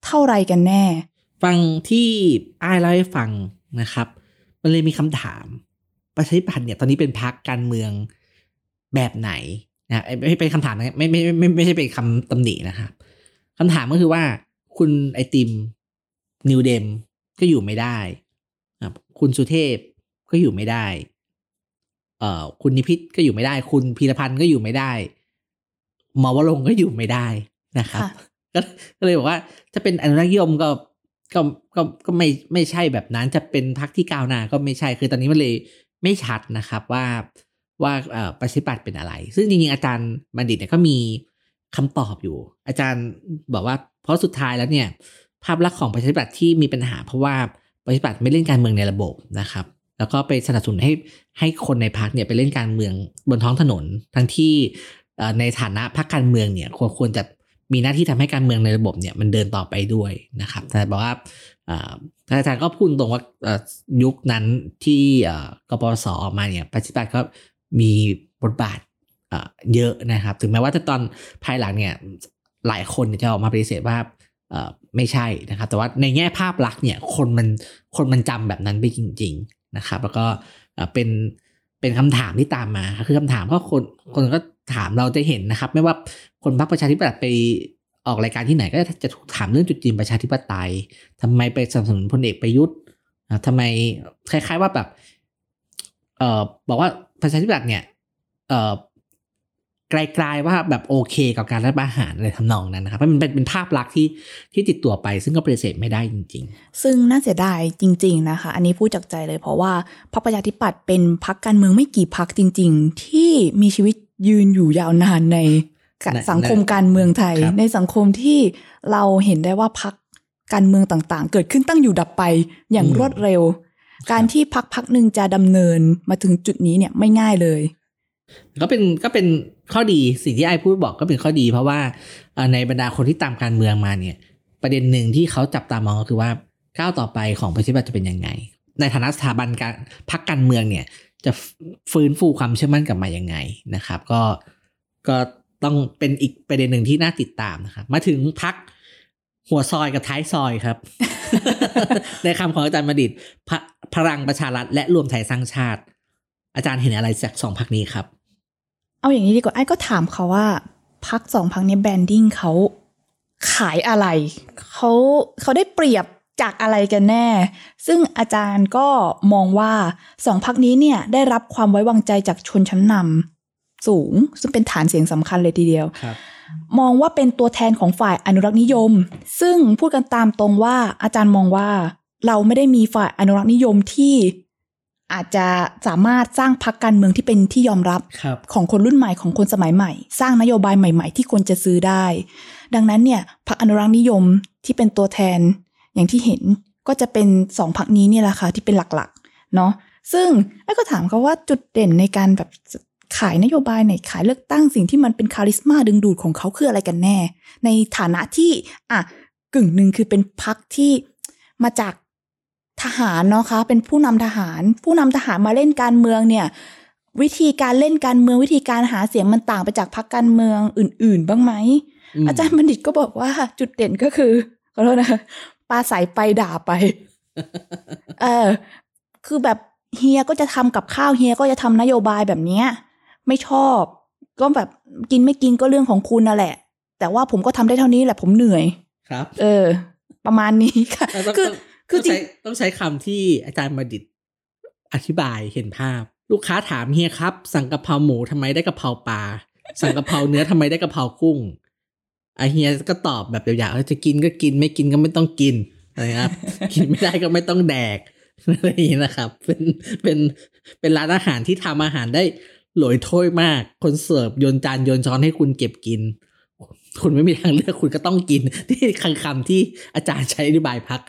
เท่าไรกันแน่ ฟังที่อ้ายเล่าให้ฟังนะครับ มันเลยมีคำถาม ประชาธิปัตย์เนี่ยตอนนี้เป็นพรรคการเมืองแบบไหนนะเอ้ยไม่เป็นคำถามนะไม่ไม่ไม่ไม่ไม่ใช่เป็นคำตำหนินะครับคำถามก็คือว่าคุณไอติมนิวเดมก็อยู่ไม่ได้ครับคุณสุเทพก็อยู่ไม่ได้ เอ่อ คุณนิพิษก็อยู่ไม่ได้ คุณพีรพันธ์ก็อยู่ไม่ได้หมอวรงค์ก็อยู่ไม่ได้นะครับค่ะ ก็เลยบอกว่า ถ้าเป็นอนุรักษ์นิยมก็ก็ก็ก็ไม่ไม่ใช่แบบนั้นจะเป็นพรรคที่ก้าวหน้าก็ไม่ใช่คือตอนนี้มันเลยไม่ชัดนะครับว่าว่าเอ่อประชาธิปัตย์เป็นอะไร ซึ่งจริงๆอาจารย์บัณฑิตเนี่ยก็มีคำตอบอยู่ อาจารย์บอกว่าเพราะสุดท้ายแล้วเนี่ย ภาพลักษณ์ของประชาธิปัตย์ที่มีปัญหา เพราะว่าประชาธิปัตย์ไม่เล่นการเมืองในระบบนะครับ แล้วก็ไปสนับสนุนให้ให้คนในพรรคเนี่ยไปเล่นการเมืองบนท้องถนน ทั้งที่ในฐานะพรรคการเมืองเนี่ยควรควรจะ มีหน้าที่ทำให้การเมืองในระบบเนี่ยมันเดินต่อไปด้วยนะครับแต่บอกว่าเอ่อท่านอาจารย์ก็พูดตรงว่ายุคนั้นที่กปสออกมาเนี่ยประชาธิปัตย์ก็มีบทบาทเยอะนะครับ ถึงแม้ว่าจะตอนภายหลังเนี่ยหลายคนจะออกมาปฏิเสธว่าไม่ใช่นะครับ แต่ว่าในแง่ภาพลักษณ์เนี่ยคนมันคนมันจำแบบนั้นไปจริง ๆนะครับ แล้วก็เอ่อเป็นเป็นคำถามที่ตามมาคือคำถามก็คนคนก็ ถามเราจะเห็นนะครับ ไม่ว่าคนพรรคประชาธิปัตย์ไปออกรายการที่ไหนก็จะถูกถามเรื่องจุดยืนประชาธิปไตยทำไมไปสนับสนุนพลเอกประยุทธ์อะทำไมคล้ายๆว่าแบบเออบอกว่าประชาธิปัตย์เนี่ยเออไกลๆว่าแบบโอเคกับการรัฐประหารอะไรทำนองนั้นนะครับเพราะมันเป็นเป็นภาพลักษณ์ที่ที่ติดตัวไป ซึ่งก็ปฏิเสธไม่ได้จริง ๆ ซึ่งน่าเสียดายจริง ๆนะคะ อันนี้พูดจากใจเลยเพราะว่าพรรคประชาธิปัตย์เป็นพรรคการเมืองไม่กี่พรรคจริง ๆ ที่มีชีวิต ยืนอยู่ยาวนานในในสังคมการเมืองไทยครับในสังคมที่เราเห็นได้ว่าพรรคการเมืองต่างๆ เกิดขึ้นตั้งอยู่ดับไปอย่างอืมรวดเร็ว การที่พรรคพรรคหนึ่งจะดำเนินมาถึงจุดนี้เนี่ยไม่ง่ายเลยๆก็เป็นก็เป็นข้อดีสิ่งที่ไอ้พูดบอกก็เป็นข้อดี เพราะว่าเอ่อในบรรดาคนที่ตามการเมืองมาเนี่ย ประเด็นหนึ่งที่เขาจับตามองก็คือว่าก้าวต่อไปของประชาธิปัตย์จะเป็นยังไง ในฐานะสถาบันการพรรคการเมืองเนี่ย จะฟื้นฟูความเชื่อมั่นกลับมายังไงนะครับ ก็ก็ต้องเป็นอีกประเด็นหนึ่งที่น่าติดตามนะครับมาถึงพักหัวซอยกับท้ายซอยครับ ในคำของอาจารย์มดิตพะพลังประชารัฐและรวมไทยสร้างชาติ อาจารย์เห็นอะไรจากสองพักนี้ครับ เอาอย่างนี้ดีกว่าไอ้ก็ถามเขาว่าพักสองพักนี้แบรนดิ้งเขาขายอะไรเขาเขาได้เปรียบ จากอะไรกันแน่ ซึ่งอาจารย์ก็มองว่าสองพักนี้เนี่ยได้รับความไว้วางใจจากชนชั้นนำสูง ซึ่งเป็นฐานเสียงสำคัญเลยทีเดียวครับมองว่าเป็นตัวแทนของฝ่ายอนุรักษ์นิยม ซึ่งพูดกันตามตรงว่าอาจารย์มองว่าเราไม่ได้มีฝ่ายอนุรักษ์นิยมที่อาจจะสามารถสร้างพรรคการเมืองที่เป็นที่ยอมรับครับของคนรุ่นใหม่ของคนสมัยใหม่ สร้างนโยบายใหม่ ๆ ที่คนจะซื้อได้ ดังนั้นเนี่ยพรรคอนุรักษ์นิยมที่เป็นตัวแทน อย่างที่เห็นก็จะเป็นสองพรรคนี้เนี่ยแหละค่ะที่เป็นหลักๆเนาะซึ่งไอ้ก็ถามเขาว่าจุดเด่นในการแบบขายนโยบายในขายเลือกตั้งสิ่งที่มันเป็นคาริสมาดึงดูดของเขาคืออะไรกันแน่ ในฐานะที่อะกึ่งหนึ่งคือเป็นพรรคที่มาจากทหารเนาะคะ เป็นผู้นำทหาร ผู้นำทหารมาเล่นการเมืองเนี่ย วิธีการเล่นการเมืองวิธีการหาเสียงมันต่างไปจากพรรคการเมืองอื่น ๆ บ้างไหมมอาจารย์บัณฑิตก็บอกว่าจุดเด่นก็คือขอโทษนะคะ ปลาใสไปด่าไป เออ คือแบบเฮียก็จะทำกับข้าวเฮียก็จะทำนโยบายแบบเนี้ย ไม่ชอบ ก็แบบกินไม่กินก็เรื่องของคุณนั่นแหละ แต่ว่าผมก็ทำได้เท่านี้แหละผมเหนื่อย ครับ เออ ประมาณนี้ค่ะต้องคือต้องคือต้องจริใช้งต้องใช้คำที่อาจารย์บัณฑิตอธิบายเห็นภาพ ลูกค้าถามเฮียครับ สั่งกะเพราหมูทำไมได้กะเพราปลาสั่งกะเพราเนื้อทำไมได้กะเพรากุ้ง ไอะเฮียก็ตอบแบบยาวๆเออจะกินก็กินไม่กินก็ไม่ต้องกินนะครับ กินไม่ได้ก็ไม่ต้องแดกอะไรอย่างนี้นะครับ เป็นเป็นเป็นร้านอาหารที่ทำอาหารได้หลอยถ้วยมาก คนเสิร์ฟโยนจานโยนช้อนให้คุณเก็บกิน คุณไม่มีทางเลือกคุณก็ต้องกิน ที่คังคำที่อาจารย์ใช้อธิบายพัก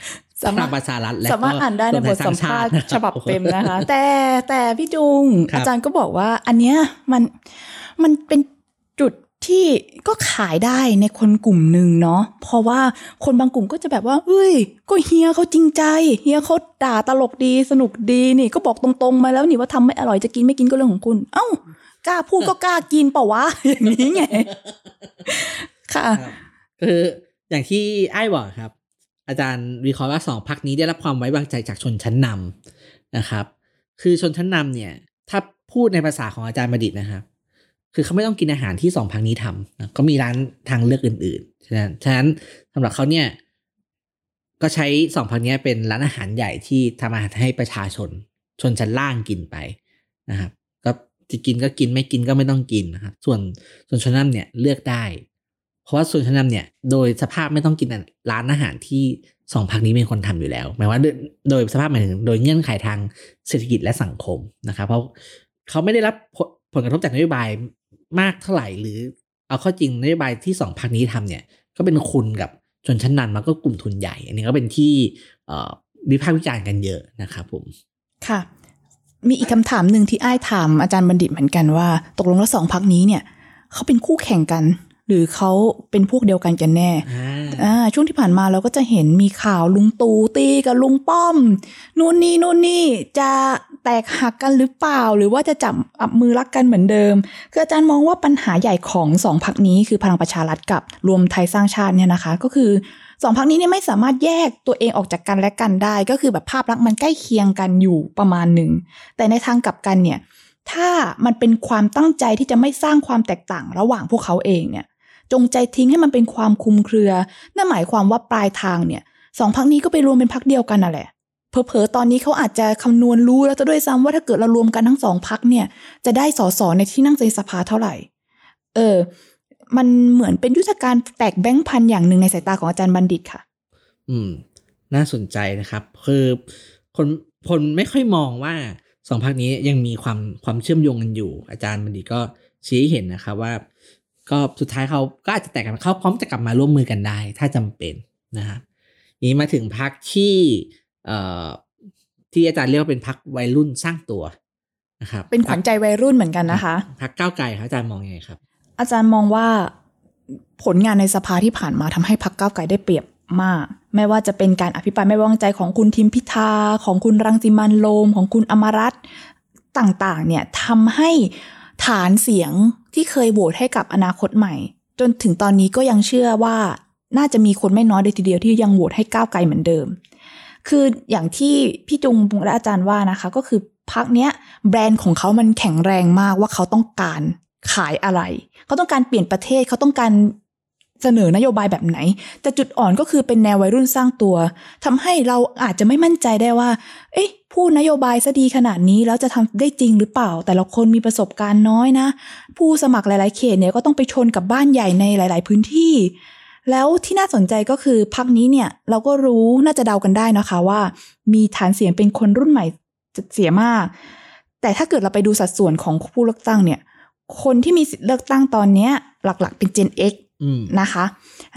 สามารถพลังประชารัฐและสามารถอ่านได้ในบทสัมภาษณ์ฉบับเต็มนะคะ แต่แต่พี่จุงครับอาจารย์ก็บอกว่า อันเนี้ยมันมันเป็นจุด ที่ก็ขายได้ในคนกลุ่มหนึ่งเนาะเพราะว่าคนบางกลุ่มก็จะแบบว่าเอ้ย ก็เฮียเขาจริงใจเฮียเขาด่าตลกดีสนุกดีนี่ก็บอกตรงๆมาแล้วนี่ว่าทำไม่อร่อยจะกินไม่กินก็เรื่องของคุณ เอ้ากล้าพูดก็กล้ากินเปล่าวะอย่างนี้ไงค่ะคืออย่างที่ไอ้บอกครับ อาจารย์วิเคราะห์ว่าสองพักนี้ได้รับความไว้วางใจจากชนชั้นนำนะครับ คือชนชั้นนำเนี่ย ถ้าพูดในภาษาของอาจารย์บัณฑิตนะครับ คือเขาไม่ต้องกินอาหารที่สองพักนี้ทำนะก็มีร้านทางเลือกอื่นๆฉะนั้นฉะนั้นสำหรับเขาเนี่ยก็ใช้สองพักนี้เป็นร้านอาหารใหญ่ที่ทำอาหารให้ประชาชน ชนชั้นล่างกินไปนะครับ ก็จะกินก็กินไม่กินก็ไม่ต้องกินนะครับส่วนส่วนชนชั้นเนี่ยเลือกได้ เพราะว่าส่วนชั้นนำเนี่ยโดยสภาพไม่ต้องกินร้านอาหารที่สองพักนี้เป็นคนทำอยู่แล้วหมายว่าโดยสภาพหมายถึงโดยเงื่อนไขทางเศรษฐกิจและสังคมนะครับ เพราะเขาไม่ได้รับผลกระทบจากนโยบาย มากเท่าไหร่หรือ เอาข้อจริงนโยบายที่สองพักนี้ทำเนี่ย ก็เป็นคุณกับชนชั้นนำแล้วก็กลุ่มทุนใหญ่ อันนี้ก็เป็นที่วิพากษ์วิจารณ์กันเยอะนะครับผม ค่ะ มีอีกคำถามหนึ่งที่อ้ายถามอาจารย์บัณฑิตเหมือนกันว่า ตกลงแล้วสองพักนี้เนี่ยเขาเป็นคู่แข่งกัน หรือเขาเป็นพวกเดียวกันกันแน่อ่าอ่าช่วงที่ผ่านมาเราก็จะเห็นมีข่าวลุงตู่ตีกับลุงป้อม นู่นนี่นู่นนี่จะแตกหักกันหรือเปล่า หรือว่าจะจับอับมือรักกันเหมือนเดิม คืออาจารย์มองว่าปัญหาใหญ่ของสองพักนี้คือพลังประชารัฐกับรวมไทยสร้างชาติเนี่ยนะคะ ก็คือสองพักนี้เนี่ยไม่สามารถแยกตัวเองออกจากกันและกันได้ ก็คือแบบภาพลักษณ์มันใกล้เคียงกันอยู่ประมาณหนึ่งแต่ในทางกลับกันเนี่ยถ้ามันเป็นความตั้งใจที่จะไม่สร้างความแตกต่างระหว่างพวกเขาเองเนี่ย จงใจทิ้งให้มันเป็นความคุมเครือ นั่นหมายความว่าปลายทางเนี่ยสองพักนี้ก็ไปรวมเป็นพักเดียวกันน่ะแหละเผลอๆตอนนี้เขาอาจจะคำนวณรู้แล้วจะด้วยซ้ำว่าถ้าเกิดเรารวมกันทั้งสองพักเนี่ย จะได้สสในที่นั่งในสภาเท่าไหร่ เออ มันเหมือนเป็นยุทธการแตกแบงค์พันอย่างหนึ่งในสายตาของอาจารย์บัณฑิตค่ะ อืม น่าสนใจนะครับ คือคนคนไม่ค่อยมองว่าสองพักนี้ยังมีความความเชื่อมโยงกันอยู่ อาจารย์บัณฑิตก็ชี้ให้เห็นนะครับว่า ก็สุดท้ายเขาก็อาจจะแตกกันเขาพร้อมจะกลับมาร่วมมือกันได้ ถ้าจำเป็นนะครับนี้มาถึงพักที่เอ่อที่อาจารย์เรียกว่าเป็นพักวัยรุ่นสร้างตัวนะครับเป็นขวัญใจวัยรุ่นเหมือนกันนะคะพักก้าวไกลครับอาจารย์มองยังไงครับ อาจารย์มองว่าผลงานในสภาที่ผ่านมาทำให้พักก้าวไกลได้เปรียบมาก ไม่ว่าจะเป็นการอภิปรายไม่ไว้วางใจของคุณทิมพิธาของคุณรังสิมันต์โรมของคุณอมรัตน์ต่างๆ เนี่ยทำให้ฐานเสียง ที่เคยโหวตให้กับอนาคตใหม่ จนถึงตอนนี้ก็ยังเชื่อว่าน่าจะมีคนไม่น้อยเลยทีเดียวที่ยังโหวตให้ก้าวไกลเหมือนเดิม คืออย่างที่พี่จุงและอาจารย์ว่านะคะ ก็คือพักเนี้ยแบรนด์ของเขามันแข็งแรงมากว่าเขาต้องการขายอะไร เขาต้องการเปลี่ยนประเทศเขาต้องการ เสนอนโยบายแบบไหน แต่จุดอ่อนก็คือเป็นแนววัยรุ่นสร้างตัวทำให้เราอาจจะไม่มั่นใจได้ว่า เอ๊ะพูดนโยบายซะดีขนาดนี้แล้วจะทำได้จริงหรือเปล่า แต่ละคนมีประสบการณ์น้อยนะ ผู้สมัครหลาย ๆ เขตเนี่ยก็ต้องไปชนกับบ้านใหญ่ในหลาย ๆ พื้นที่ แล้วที่น่าสนใจก็คือพักนี้เนี่ยเราก็รู้น่าจะเดากันได้นะคะว่า มีฐานเสียงเป็นคนรุ่นใหม่เสียมาก แต่ถ้าเกิดเราไปดูสัดส่วนของผู้เลือกตั้งเนี่ย คนที่มีสิทธิ์เลือกตั้งตอนนี้หลัก ๆ เป็น Gen X นะคะ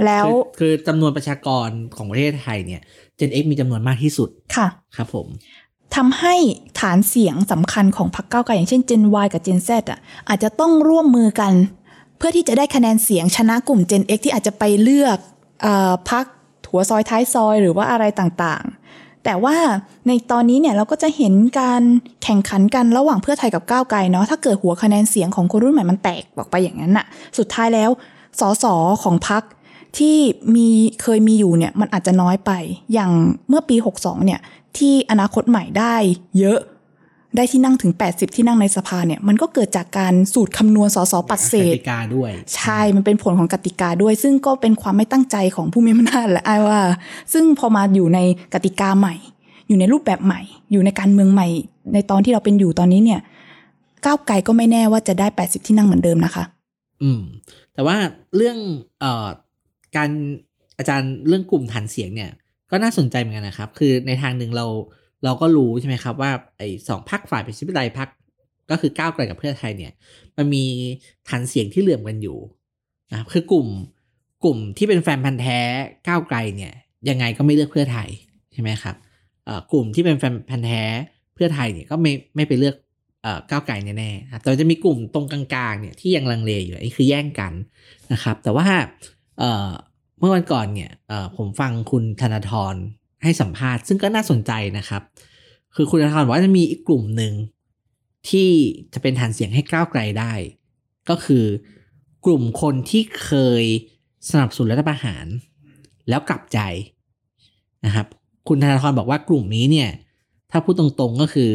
แล้วคือคือจำนวนประชากรของประเทศไทยเนี่ย Gen X มีจำนวนมากที่สุดค่ะ ครับผมทำให้ฐานเสียงสำคัญของพรรคก้าวไกลอย่างเช่น Gen Y กับ Gen Z อะอาจจะต้องร่วมมือกัน เพื่อที่จะได้คะแนนเสียงชนะกลุ่ม Gen X ที่อาจจะไปเลือกเออพรรคหัวซอยท้ายซอยหรือว่าอะไรต่างๆ แต่ว่าในตอนนี้เนี่ยเราก็จะเห็นการแข่งขันกันระหว่างเพื่อไทยกับก้าวไกลเนาะถ้าเกิดหัวคะแนนเสียงของคนรุ่นใหม่มันแตกออกไปอย่างนั้นน่ะ สุดท้ายแล้ว สสของพักที่มีเคยมีอยู่เนี่ยมันอาจจะน้อยไป อย่างเมื่อปี 62 เนี่ยที่อนาคตใหม่ได้เยอะได้ที่นั่งถึง 80 ที่นั่งในสภาเนี่ยมันก็เกิดจากการสูตรคำนวณสสปัดเศษกติกาด้วย ใช่มันเป็นผลของกติกาด้วย ซึ่งก็เป็นความไม่ตั้งใจของผู้มีอำนาจแหละไอ้ายว่า ซึ่งพอมาอยู่ในกติกาใหม่ อยู่ในรูปแบบใหม่ อยู่ในการเมืองใหม่ ในตอนที่เราเป็นอยู่ตอนนี้เนี่ยก้าวไกลก็ไม่แน่ว่าจะได้ 80 ที่นั่งเหมือนเดิมนะคะ อืม แต่ว่าเรื่องเอ่อการอาจารย์เรื่องกลุ่มฐานเสียงเนี่ย ก็น่าสนใจเหมือนกันนะครับ คือในทางหนึ่งเราเราก็รู้ใช่ไหมครับว่าไอ้สองพักฝ่ายประชาธิปไตยพักก็คือก้าวไกลกับเพื่อไทยเนี่ย มันมีฐานเสียงที่เหลื่อมกันอยู่นะครับคือกลุ่มกลุ่มที่เป็นแฟนพันธ์แท้ก้าวไกลเนี่ยยังไงก็ไม่เลือกเพื่อไทยใช่ไหมครับกลุ่มที่เป็นแฟนพันธ์แท้เพื่อไทยเนี่ยก็ไม่ไม่ไปเลือก ก้าวไกลแน่ๆแต่จะมีกลุ่มตรงกลางๆเนี่ยที่ยังลังเลอยู่อันนี้คือแย่งกันนะครับ แต่ว่าเมื่อวันก่อนเนี่ยผมฟังคุณธนาธรให้สัมภาษณ์ซึ่งก็น่าสนใจนะครับ คือคุณธนาธรบอกว่าจะมีอีกกลุ่มหนึ่งที่จะเป็นฐานเสียงให้ก้าวไกลได้ ก็คือกลุ่มคนที่เคยสนับสนุนรัฐประหาร แล้วกลับใจนะครับ คุณธนาธรบอกว่ากลุ่มนี้เนี่ย ถ้าพูดตรงๆก็คือ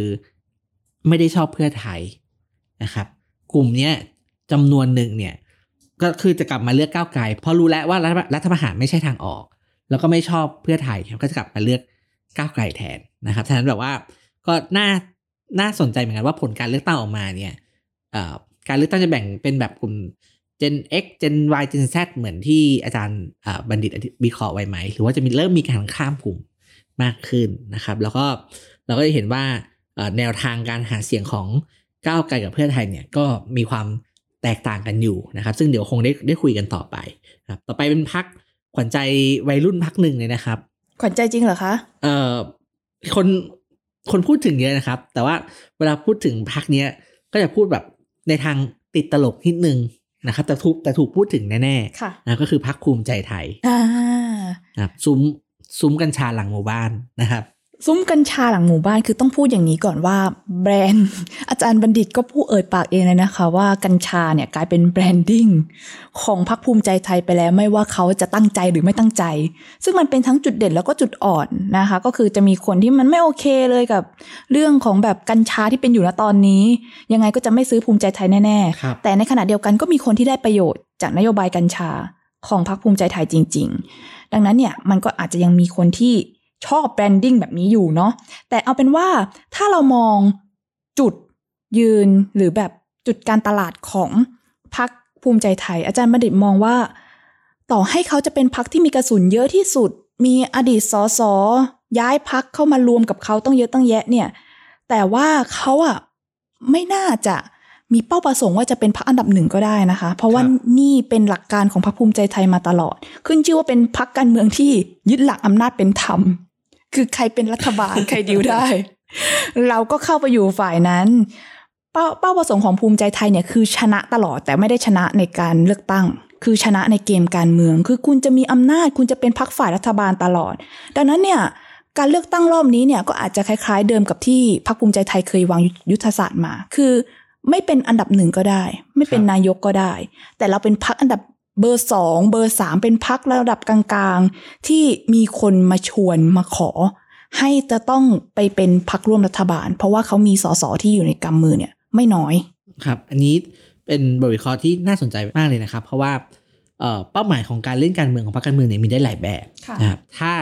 ไม่ได้ชอบเพื่อไทยนะครับ กลุ่มเนี้ยจำนวนหนึ่งเนี่ย ก็คือจะกลับมาเลือกก้าวไกลเพราะรู้แล้วว่ารัฐรัฐประหารไม่ใช่ทางออก แล้วก็ไม่ชอบเพื่อไทยก็จะกลับมาเลือกก้าวไกลแทนนะครับฉะนั้นแบบว่าก็น่าน่าสนใจเหมือนกันว่าผลการเลือกตั้งออกมาเนี่ยการเลือกตั้งจะแบ่งเป็นแบบกลุ่ม Gen X Gen Y Gen Z เหมือนที่อาจารย์บัณฑิตวิเคราะห์ไว้ไหม หรือว่าจะมีเริ่มมีการข้ามกลุ่มมากขึ้นนะครับ แล้วก็เราก็จะเห็นว่า แนวทางการหาเสียงของก้าวไกลกับเพื่อไทยเนี่ยก็มีความแตกต่างกันอยู่นะครับ ซึ่งเดี๋ยวคงได้ได้คุยกันต่อไปครับต่อไปเป็นพักขวัญใจวัยรุ่นพักหนึ่งเลยนะครับ ขวัญใจจริงเหรอคะเอ่อคนคนพูดถึงเยอะนะครับ แต่ว่าเวลาพูดถึงพักเนี้ยก็จะพูดแบบในทางติดตลกนิดนึงนะครับแต่ถูกแต่ถูกพูดถึงแน่ค่ะๆนะก็คือพักภูมิใจไทยอ่านะครับซุ้มซุ้มกัญชาหลังหมู่บ้านนะครับ ซุ้มกัญชาหลังหมู่บ้านคือต้องพูดอย่างนี้ก่อนว่า แบรนด์ อาจารย์บัณฑิตก็พูดเอ่ยปากเองเลยนะคะ ว่ากัญชาเนี่ยกลายเป็นแบรนดิ้งของพรรคภูมิใจไทยไปแล้ว ไม่ว่าเขาจะตั้งใจหรือไม่ตั้งใจ ซึ่งมันเป็นทั้งจุดเด่นแล้วก็จุดอ่อนนะคะ ก็คือจะมีคนที่มันไม่โอเคเลยกับ เรื่องของแบบกัญชาที่เป็นอยู่ณตอนนี้ ยังไงก็จะไม่ซื้อภูมิใจไทยแน่ครับๆแต่ในขณะเดียวกันก็มีคนที่ได้ประโยชน์จากนโยบายกัญชาของพรรคภูมิใจไทยจริง ๆ ดังนั้นเนี่ยมันก็อาจจะยังมีคนที่ ชอบแบรนดิ้งแบบนี้อยู่เนาะแต่เอาเป็นว่าถ้าเรามองจุดยืนหรือแบบจุดการตลาดของพรรคภูมิใจไทย อาจารย์บัณฑิตมองว่า ต่อให้เขาจะเป็นพรรคที่มีกระสุนเยอะที่สุด มีอดีตสสย้ายพรรคเข้ามารวมกับเขาต้องเยอะต้องแยะเนี่ย แต่ว่าเขาอะไม่น่าจะ มีเป้าประสงค์ว่าจะเป็นพรรคอันดับหนึ่งก็ได้นะคะ เพราะว่าครับนี่เป็นหลักการของพรรคภูมิใจไทยมาตลอด ขึ้นชื่อว่าเป็นพรรคการเมืองที่ยึดหลักอำนาจเป็นธรรม คือใครเป็นรัฐบาล ใครดิวได้ เราก็เข้าไปอยู่ฝ่ายนั้นเป้าเป้าประสงค์ของภูมิใจไทยเนี่ยคือชนะตลอดแต่ไม่ได้ชนะในการเลือกตั้ง คือชนะในเกมการเมือง คือคุณจะมีอำนาจ คุณจะเป็นพรรคฝ่ายรัฐบาลตลอด ดังนั้นเนี่ยการเลือกตั้งรอบนี้เนี่ยก็อาจจะคล้ายๆเดิมกับที่พรรคภูมิใจไทยเคยวางยุทธศาสตร์มา คือ ไม่เป็นอันดับหนึ่งก็ได้ ไม่เป็นครับนายกก็ได้ แต่เราเป็นพรรคอันดับเบอร์สองเบอร์สามเป็นพรรคระดับกลางๆ ที่มีคนมาชวนมาขอ ให้จะต้องไปเป็นพรรคร่วมรัฐบาล เพราะว่าเขามีสสที่อยู่ในกำมือเนี่ย ไม่น้อยครับ อันนี้เป็นบทวิเคราะห์ที่น่าสนใจมากเลยนะครับ เพราะว่าเอ่อเป้าหมายของการเล่นการเมืองของพรรคการเมืองเนี่ยมีได้หลายแบบค่ะนะครับถ้า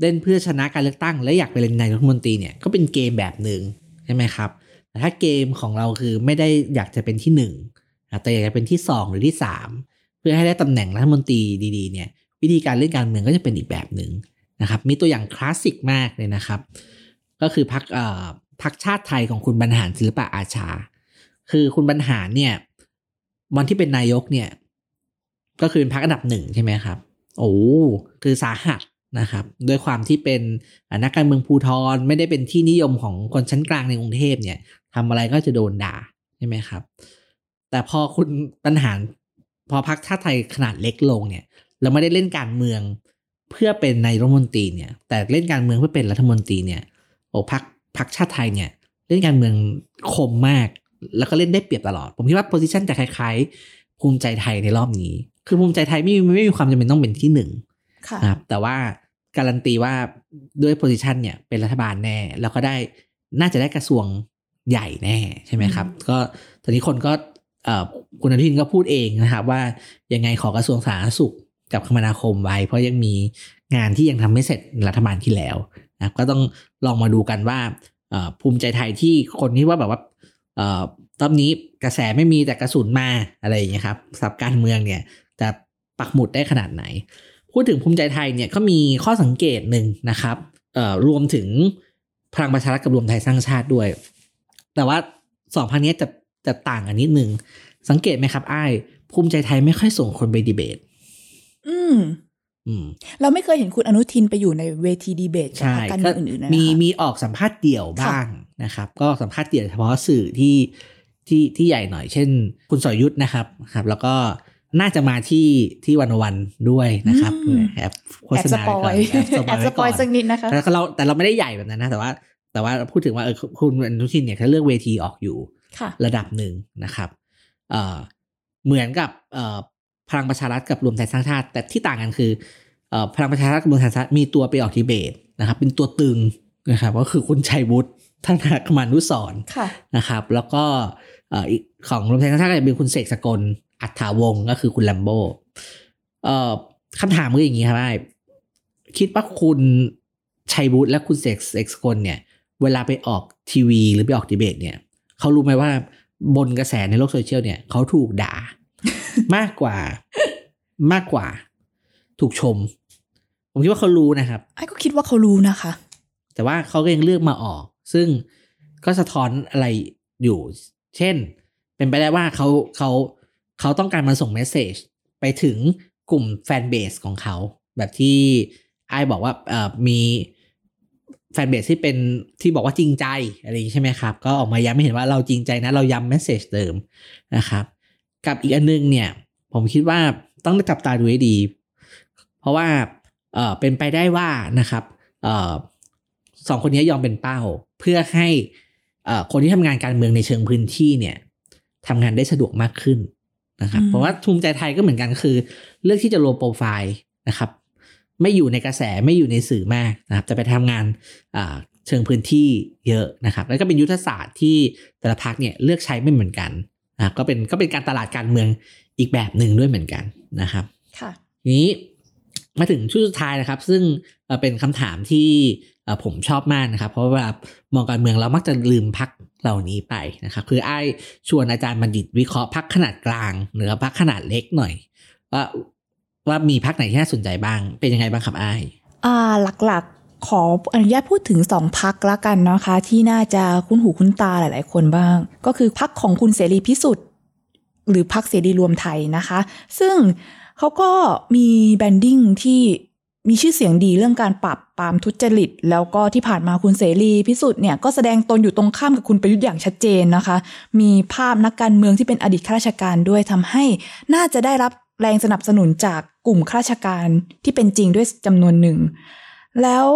เล่นเพื่อชนะการเลือกตั้ง และอยากไปเป็นนายกรัฐมนตรีเนี่ยก็เป็นเกมแบบหนึ่งใช่ไหมครับ แต่ถ้าเกมของเราคือไม่ได้อยากจะเป็นที่หนึ่งนะแต่อยากจะเป็นที่สองหรือที่สามเพื่อให้ได้ตำแหน่งรัฐมนตรีดีๆเนี่ยวิธีการเล่นการเมืองก็จะเป็นอีกแบบหนึ่งนะครับมีตัวอย่างคลาสสิกมากเลยนะครับ ก็คือพักเอ่อพักชาติไทยของคุณบรรหารศิลปะอาชา คือคุณบรรหารเนี่ยวันที่เป็นนายกเนี่ยก็คือเป็นพักอันดับหนึ่งใช่ไหมครับโอ้คือสาหัสนะครับด้วยความที่เป็นนักการเมืองภูทรไม่ได้เป็นที่นิยมของคนชั้นกลางในกรุงเทพเนี่ย ทำอะไรก็จะโดนด่าใช่ไหมครับ แต่พอคุณบรรหารพอพักชาติไทยขนาดเล็กลงเนี่ย เราไม่ได้เล่นการเมืองเพื่อเป็นนายรัฐมนตรีเนี่ย แต่เล่นการเมืองเพื่อเป็นรัฐมนตรีเนี่ยโอ้พักพักชาติไทยเนี่ย เล่นการเมืองคมมาก แล้วก็เล่นได้เปรียบตลอด ผมคิดว่าโพซิชันจะคล้ายๆ ภูมิใจไทยในรอบนี้ คือภูมิใจไทยไม่มีไม่มีความจำเป็นต้องเป็นที่หนึ่งค่ะนะครับแต่ว่าการันตีว่าด้วยโพซิชันเนี่ยเป็นรัฐบาลแน่ แล้วก็ได้น่าจะได้กระทรวง ใหญ่แน่ใช่ไหมครับ ก็ตอนนี้คนก็เอ่อคุณอนุทินก็พูดเองนะครับ ว่ายังไงขอกระทรวงสาธารณสุขกับคมนาคมไว้ เพราะยังมีงานที่ยังทำไม่เสร็จรัฐบาลที่แล้วนะครับก็ต้องลองมาดูกันว่าเอ่อภูมิใจไทยที่คนที่ว่าแบบว่าเอ่อรอบนี้กระแสไม่มีแต่กระสุนมาอะไรอย่างเงี้ยครับสับการเมืองเนี่ยจะปักหมุดได้ขนาดไหน พูดถึงภูมิใจไทยเนี่ยก็มีข้อสังเกตหนึ่งนะครับเอ่อรวมถึงพลังประชารัฐกับรวมไทยสร้างชาติด้วย แต่ว่าสองพันนี้จะจะต่างกันนิดนึง สังเกตไหมครับไอ้ายภูมิใจไทยไม่ค่อยส่งคนไปดีเบตอืมอืมเราไม่เคยเห็นคุณอนุทินไปอยู่ในเวทีดีเบตกับใช่พรรคการเมืองอื่นๆนะมีคะมีออกสัมภาษณ์เดี่ยวบ้างนะครับ ก็สัมภาษณ์เดี่ยวเฉพาะสื่อที่ที่ที่ใหญ่หน่อย เช่น คุณสอยยุทธนะครับครับ แล้วก็น่าจะมาที่ที่วันวันด้วยนะครับแอบโฆแอบษสณาปไว้อยก่อนแอบสปอยสักนิดนะคะแต่เราแต่เราไม่ได้ใหญ่แบบนั้นนะ แต่ว่า แต่ว่าพูดถึงว่าเออคุณอนุทินเนี่ยเขาเลือกเวทีออกอยู่ค่ะระดับหนึ่งนะครับเอ่อเหมือนกับเอ่อพลังประชารัฐกับรวมไทยสร้างชาติ แต่ที่ต่างกันคือเอ่อพลังประชารัฐกับรวมไทยสร้างชาติมีตัวไปออกดีเบตนะครับ เป็นตัวตึงนะครับ ก็คือคุณชัยวุฒิท่านคมานุสรณ์ค่ะนะครับ แล้วก็เอ่ออีกของรวมไทยสร้างชาติก็จะเป็นคุณเสกสกลอัฏฐาวงศ์ก็คือคุณแลมโบเอ่อคำถามคืออย่างนี้ครับไอ้คิดว่าคุณชัยวุฒิและคุณเสกเสกสกลเนี่ย เวลาไปออกทีวีหรือไปออกดีเบตเนี่ยเขารู้ไหมว่าบนกระแสในโลกโซเชียลเนี่ยเขาถูกด่ามากกว่ามากกว่า ถูกชม ผมคิดว่าเขารู้นะครับไออ้ายก็คิดว่าเขารู้นะคะ แต่ว่าเขาก็ยังเลือกมาออก ซึ่งก็สะท้อนอะไรอยู่ เช่น เป็นไปได้ว่าเขาเขาเขาต้องการมาส่ง message ไปถึงกลุ่ม fanbase ของเขา แบบที่ไอ้ายบอกว่าเอ่อมี แฟนเบสที่เป็นที่บอกว่าจริงใจอะไรอย่างนี้ใช่ไหมครับ ก็ออกมาย้ำไม่เห็นว่าเราจริงใจนะ เราย้ำเมสเซจเดิมนะครับ กับอีกอันนึงเนี่ย ผมคิดว่าต้องจับตาดูให้ดี เพราะว่าเออเป็นไปได้ว่านะครับเออสองคนนี้ยอมเป็นเป้า เพื่อให้เอ่อคนที่ทำงานการเมืองในเชิงพื้นที่เนี่ยทำงานได้สะดวกมากขึ้นนะครับอืมเพราะว่าภูมิใจไทยก็เหมือนกันคือ เลือกที่จะโลโปรไฟล์นะครับ ไม่อยู่ในกระแสไม่อยู่ในสื่อมากนะครับ จะไปทำงานอ่าเชิงพื้นที่เยอะนะครับ แล้วก็เป็นยุทธศาสตร์ที่แต่ละพักเนี่ยเลือกใช้ไม่เหมือนกันนะครับก็เป็นก็เป็นการตลาดการเมืองอีกแบบหนึ่งด้วยเหมือนกันนะครับค่ะทีนี้มาถึงช่วงสุดท้ายนะครับ ซึ่งเอ่อเป็นคำถามที่เอ่อผมชอบมากนะครับ เพราะว่าเวลามองการเมืองเรามักจะลืมพักเหล่านี้ไปนะครับ คือไอ้ายชวนอาจารย์บัณฑิตวิเคราะห์พักขนาดกลาง หรือพักขนาดเล็กหน่อยว่า ว่ามีพักไหนที่น่าสนใจบ้าง เป็นยังไงบ้างครับไอ้ายอ่าหลักๆขออนุญาตพูดถึงสองพักละกันนะคะ ที่น่าจะคุ้นหูคุ้นตาหลาย ๆ คนบ้าง ก็คือพักของคุณเสรีพิสุทธิ์หรือพักเสรีรวมไทยนะคะ ซึ่งเขาก็มีแบนดิ้งที่มีชื่อเสียงดีเรื่องการปราบปรามทุจริต แล้วก็ที่ผ่านมาคุณเสรีพิสุทธิ์เนี่ยก็แสดงตนอยู่ตรงข้ามกับคุณประยุทธ์อย่างชัดเจนนะคะ มีภาพนักการเมืองที่เป็นอดีตข้าราชการด้วยทำให้น่าจะได้รับแรงสนับสนุนจาก กลุ่มข้าราชการที่เป็นจริงด้วยจำนวนหนึ่ง แล้ว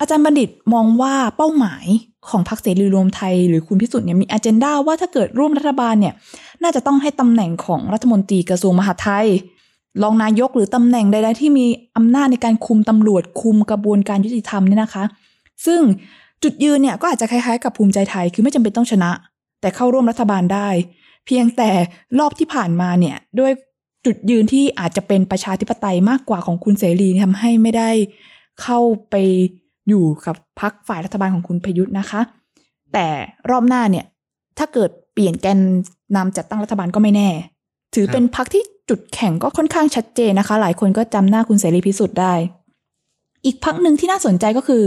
อาจารย์บัณฑิตมองว่าเป้าหมายของพรรคเสรีรวมไทยหรือคุณพิสุทธิ์เนี่ยมีอ g e n d a ว่าถ้าเกิดร่วมรัฐบาลเนี่ยน่าจะต้องให้ตำแหน่งของรัฐมนตรีกระทรวงมหาดไทย รองนายกหรือตำแหน่งใดๆที่มีอำนาจในการคุมตำรวจคุมกระบวนการยุติธรรมเนี่ยนะคะ ซึ่งจุดยืนเนี่ยก็อาจจะคล้ายๆกับภูมิใจไทยคือไม่จำเป็นต้องชนะ แต่เข้าร่วมรัฐบาลได้ เพียงแต่รอบที่ผ่านมาเนี่ยด้วย จุดยืนที่อาจจะเป็นประชาธิปไตยมากกว่าของคุณเสรีทำให้ไม่ได้เข้าไปอยู่กับพักฝ่ายรัฐบาลของคุณประยุทธ์นะคะ แต่รอบหน้าเนี่ยถ้าเกิดเปลี่ยนแกนนำจัดตั้งรัฐบาลก็ไม่แน่ ถือเป็นพักที่จุดแข่งก็ค่อนข้างชัดเจนนะคะ หลายคนก็จำหน้าคุณเสรีพิสุทธิ์ได้ อีกพักหนึ่งที่น่าสนใจก็คือ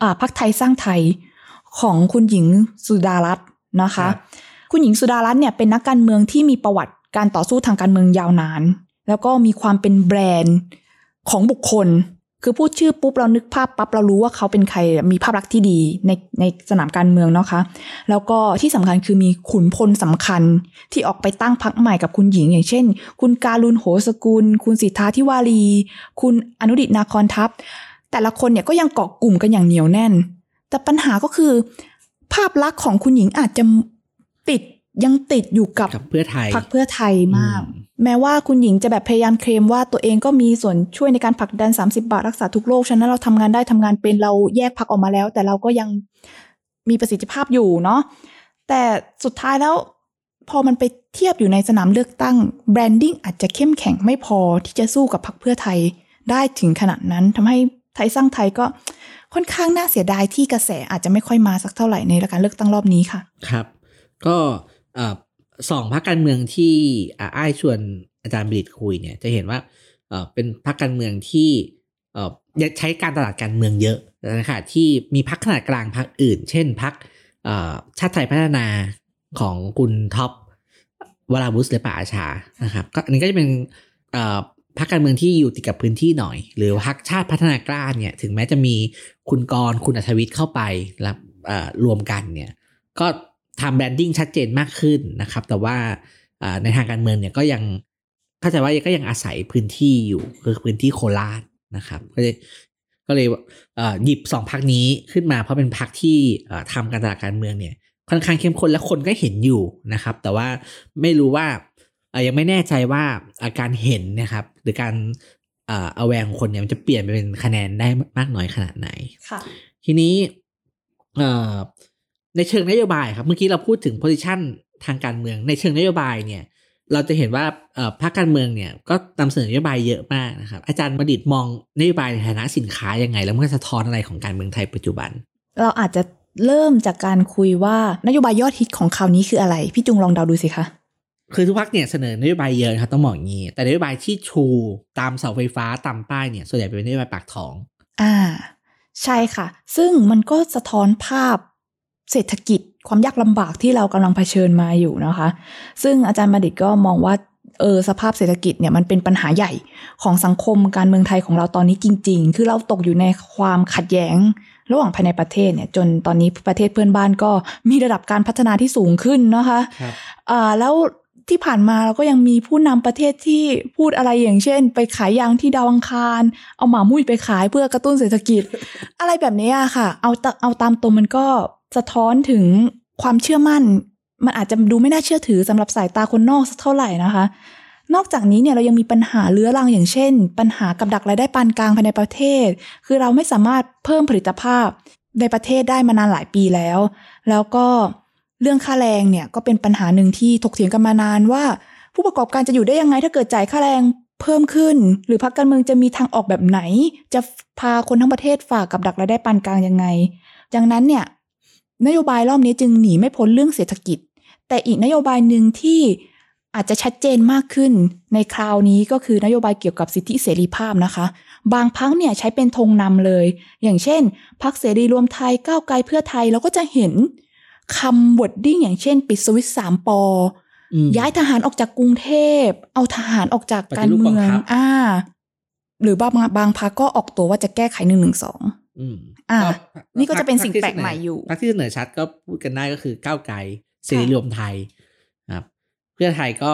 อ่าพักไทยสร้างไทยของคุณหญิงสุดารัตน์นะคะครับคุณหญิงสุดารัตน์เนี่ยเป็นนักการเมืองที่มีประวัติ การต่อสู้ทางการเมืองยาวนาน แล้วก็มีความเป็นแบรนด์ของบุคคล คือพูดชื่อปุ๊บเรานึกภาพปั๊บเรารู้ว่าเขาเป็นใครมีภาพลักษณ์ที่ดีในในสนามการเมืองเนาะคะ แล้วก็ที่สำคัญคือมีขุนพลสำคัญที่ออกไปตั้งพรรคใหม่กับคุณหญิง อย่างเช่น คุณการุณโหสกุล คุณสิทธาธิวารี คุณอนุดิตนาคอนทัพ แต่ละคนเนี่ยก็ยังเกาะกลุ่มกันอย่างเหนียวแน่น แต่ปัญหาก็คือ ภาพลักษณ์ของคุณหญิงอาจจะติด ยังติดอยู่กับกับเพื่อไทยพรรคเพื่อไทยมากอืมแม้ว่าคุณหญิงจะแบบพยายามเคลมว่าตัวเองก็มีส่วนช่วยในการผลักดัน 30 บาทรักษาทุกโรคฉะนั้นเราทำงานได้ทำงานเป็นเราแยกพักออกมาแล้ว แต่เราก็ยังมีประสิทธิภาพอยู่เนาะแต่สุดท้ายแล้วพอมันไปเทียบอยู่ในสนามเลือกตั้งแบรนดิ้งอาจจะเข้มแข็งไม่พอที่จะสู้กับพรรคเพื่อไทยได้ถึงขนาดนั้นทำให้ไทยสร้างไทยก็ค่อนข้างน่าเสียดายที่กระแสอาจจะไม่ค่อยมาสักเท่าไหร่ในการเลือกตั้งรอบนี้ค่ะ ครับ ก็เอ่อ สองพรรคการเมืองที่อ่าอ้ายชวนอาจารย์บริตคุยเนี่ย จะเห็นว่าเป็นพรรคการเมืองที่ใช้การตลาดการเมืองเยอะนะคะที่มีพรรคขนาดกลางพรรคอื่น เช่นพรรคชาติไทยพัฒนาของคุณท็อปวราวุธ ศิลปอาชานะครับก็อันนี้ก็จะเป็นพรรคการเมืองที่อยู่ติดกับพื้นที่หน่อย หรือพรรคชาติพัฒนากล้าเนี่ย ถึงแม้จะมีคุณกรณ์ คุณอรรถวิชช์เข้าไปรวมกันเนี่ย ก็ ทำ branding ชัดเจนมากขึ้นนะครับ แต่ว่าอ่าในทางการเมืองเนี่ยก็ยังเข้าใจว่าก็ยังอาศัยพื้นที่อยู่คือพื้นที่โคราชนะครับ ก็เลยก็เลยเอ่อหยิบสองพักนี้ขึ้นมาเพราะเป็นพักที่เอ่อทำการตลาดการเมืองเนี่ยค่อนข้างเข้มข้นและคนก็เห็นอยู่นะครับ แต่ว่าไม่รู้ว่าเอ่อยังไม่แน่ใจว่าอาการเห็นนะครับ หรือการเอ่อเอาแวงของคนเนี่ยมันจะเปลี่ยนไปเป็นคะแนนได้มากน้อยขนาดไหนค่ะทีนี้เอ่อ ในเชิงนโยบายครับเมื่อกี้เราพูดถึง position ทางการเมือง ในเชิงนโยบายเนี่ย เราจะเห็นว่าเอ่อพรรคการเมืองเนี่ยก็นำเสนอนโยบายเยอะมากนะครับ อาจารย์ประดิษฐ์มองนโยบายในฐานะสินค้ายังไง แล้วมันสะท้อนอะไรของการเมืองไทยปัจจุบัน เราอาจจะเริ่มจากการคุยว่านโยบายยอดฮิตของคราวนี้คืออะไร พี่จุงลองเดาดูสิคะคือทุกพรรคเนี่ยเสนอนโยบายเยอะนะครับต้องบอกอย่างนี้ แต่นโยบายที่ชูตามเสาไฟฟ้าตามป้ายเนี่ยส่วนใหญ่เป็นนโยบายปากท้อง อ่า ใช่ค่ะ ซึ่งมันก็สะท้อนภาพ เศรษฐกิจความยากลำบากที่เรากำลังเผชิญมาอยู่นะคะ ซึ่งอาจารย์มาดิตก็มองว่าเออสภาพเศรษฐกิจเนี่ยมันเป็นปัญหาใหญ่ของสังคมการเมืองไทยของเราตอนนี้จริง ๆ คือเราตกอยู่ในความขัดแย้ง ระหว่างภายในประเทศเนี่ยจนตอนนี้ประเทศเพื่อนบ้านก็มีระดับการพัฒนาที่สูงขึ้นนะคะครับอ่าแล้วที่ผ่านมาเราก็ยังมีผู้นำประเทศที่พูดอะไรอย่างเช่น ไปขายยางที่ดาวอังคาร เอาหมามุ้ยไปขายเพื่อกระตุ้นเศรษฐกิจ อะไรแบบนี้อะค่ะ เอาตเอาตามตรงมันก็สะท้อนถึงความเชื่อมั่น มันอาจจะดูไม่น่าเชื่อถือสำหรับสายตาคนนอกสักเท่าไหร่นะคะ นอกจากนี้เนี่ยเรายังมีปัญหาเรื้อรังอย่างเช่น ปัญหากับดักรายได้ปานกลางภายในประเทศ คือเราไม่สามารถเพิ่มผลิตภาพในประเทศได้มานานหลายปีแล้ว แล้วก็เรื่องค่าแรงเนี่ยก็เป็นปัญหาหนึ่งที่ถกเถียงกันมานานว่า ผู้ประกอบการจะอยู่ได้ยังไงถ้าเกิดจ่ายค่าแรงเพิ่มขึ้น หรือพรรคการเมืองจะมีทางออกแบบไหน จะพาคนทั้งประเทศฝากกับดักรายได้ปานกลางยังไงดังนั้นเนี่ยนโยบายรอบนี้จึงหนีไม่พ้นเรื่องเศรษฐกิจ แต่อีกนโยบายหนึ่งที่ อาจจะชัดเจนมากขึ้นในคราวนี้ก็คือนโยบายเกี่ยวกับสิทธิเสรีภาพนะคะ บางพักเนี่ยใช้เป็นธงนำเลย อย่างเช่นพักเสรีรวมไทยก้าวไกลเพื่อไทยเราก็จะเห็นคำวอดดิ้งอย่างเช่น ปิดสวิตสามปออืมย้ายทหารออกจากกรุงเทพ เอาทหารออกจากการเมืปฏิรูปกอองงทัพอ่า หรือบางบางพักก็ออกตัวว่าจะแก้ไขหนึ่งหนึ่งสองอืมอ่าก็นี่ก็จะเป็นสิ่งพรรคที่แปลกใหม่อยู่พรรคที่เสนอชัดก็พูดกันได้ก็คือก้าวไกลเสรีรวมไทยครับเพื่อไทยก็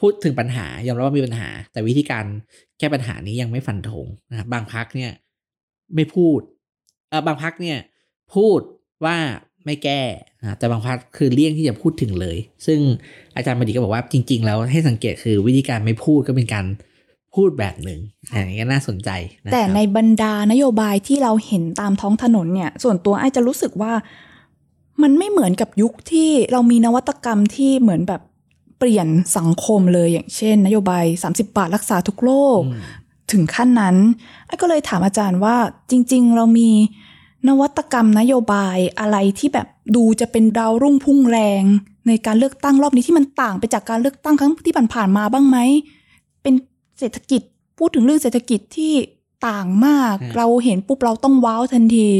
พูดถึงปัญหายอมรับว่ามีปัญหา แต่วิธีการแก้ปัญหานี้ยังไม่ฟันธงนะครับบางพักเนี่ยไม่พูดเออบางพักเนี่ยพูดว่าไม่แก้นะแต่บางพักคือเลี่ยงที่จะพูดถึงเลย ซึ่งอาจารย์บดีก็บอกว่าจริง ๆ แล้วให้สังเกตคือวิธีการไม่พูดก็เป็นการพูดแบบหนึ่งอันนี้ก็น่าสนใจนะครับแต่ในบรรดานโยบายที่เราเห็นตามท้องถนนเนี่ย ส่วนตัวไอ้จะรู้สึกว่า มันไม่เหมือนกับยุคที่เรามีนวัตกรรมที่เหมือนแบบเปลี่ยนสังคมเลยอย่างเช่น นโยบาย 30 บาทรักษาทุกโรคอืมถึงขั้นนั้นไอ้ก็เลยถามอาจารย์ว่าจริง ๆ เรามีนวัตกรรมนโยบายอะไรที่แบบดูจะเป็นดาวรุ่งพุ่งแรง ในการเลือกตั้งรอบนี้ที่มันต่างไปจากการเลือกตั้งครั้งที่ผ่านๆมาบ้างไหมเป็นเศรษฐกิจพูดถึงเรื่องเศรษฐกิจที่ ต่างมากฮะเราเห็นปุ๊บเราต้องว้าวทันที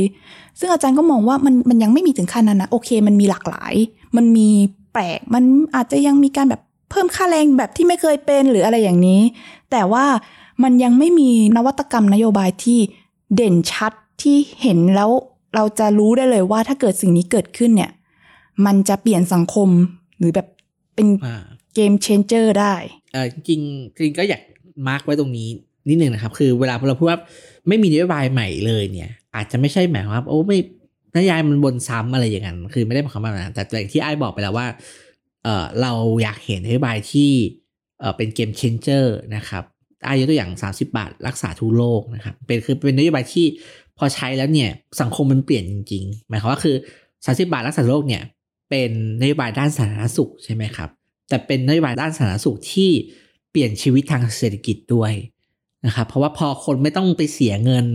ซึ่งอาจารย์ก็มองว่ามันมันยังไม่มีถึงขั้นนั้นนะโอเค มันมีหลากหลาย มันมีแปลกมันอาจจะยังมีการแบบเพิ่มค่าแรงแบบที่ไม่เคยเป็นหรืออะไรอย่างนี้ แต่ว่ามันยังไม่มีนวัตกรรมนโยบายที่เด่นชัดที่เห็นแล้วเราจะรู้ได้เลยว่าถ้าเกิดสิ่งนี้เกิดขึ้นเนี่ย มันจะเปลี่ยนสังคมหรือแบบเป็นอ่าเกมเชนเจอร์ได้เออจริงๆจริงก็อยากมาร์กไว้ตรงนี้ นิดนึงนะครับ คือเวลาเราพูดว่าไม่มีนโยบายใหม่เลยเนี่ย อาจจะไม่ใช่หมายความว่าโอ้ไม่นโยบายมันบนซ้ำอะไรอย่างนั้น คือไม่ได้หมายความว่าแบบนั้นแต่อย่างที่ไอ้บอกไปแล้วว่าเออเราอยากเห็นนโยบายที่เออเป็นเกมเชนเจอร์นะครับไอ้ยกตัวอย่าง 30 บาท รักษาทุกโรคนะครับเป็นคือเป็นนโยบายที่พอใช้แล้วเนี่ยสังคมมันเปลี่ยนจริง ๆ หมายความว่าคือ 30 บาทรักษาทุกโรคเนี่ยเป็นนโยบายด้านสาธารณสุขใช่ไหมครับ แต่เป็นนโยบายด้านสาธารณสุขที่เปลี่ยนชีวิตทางเศรษฐกิจด้วย นะครับเพราะว่าพอคนไม่ต้องไปเสียเงิน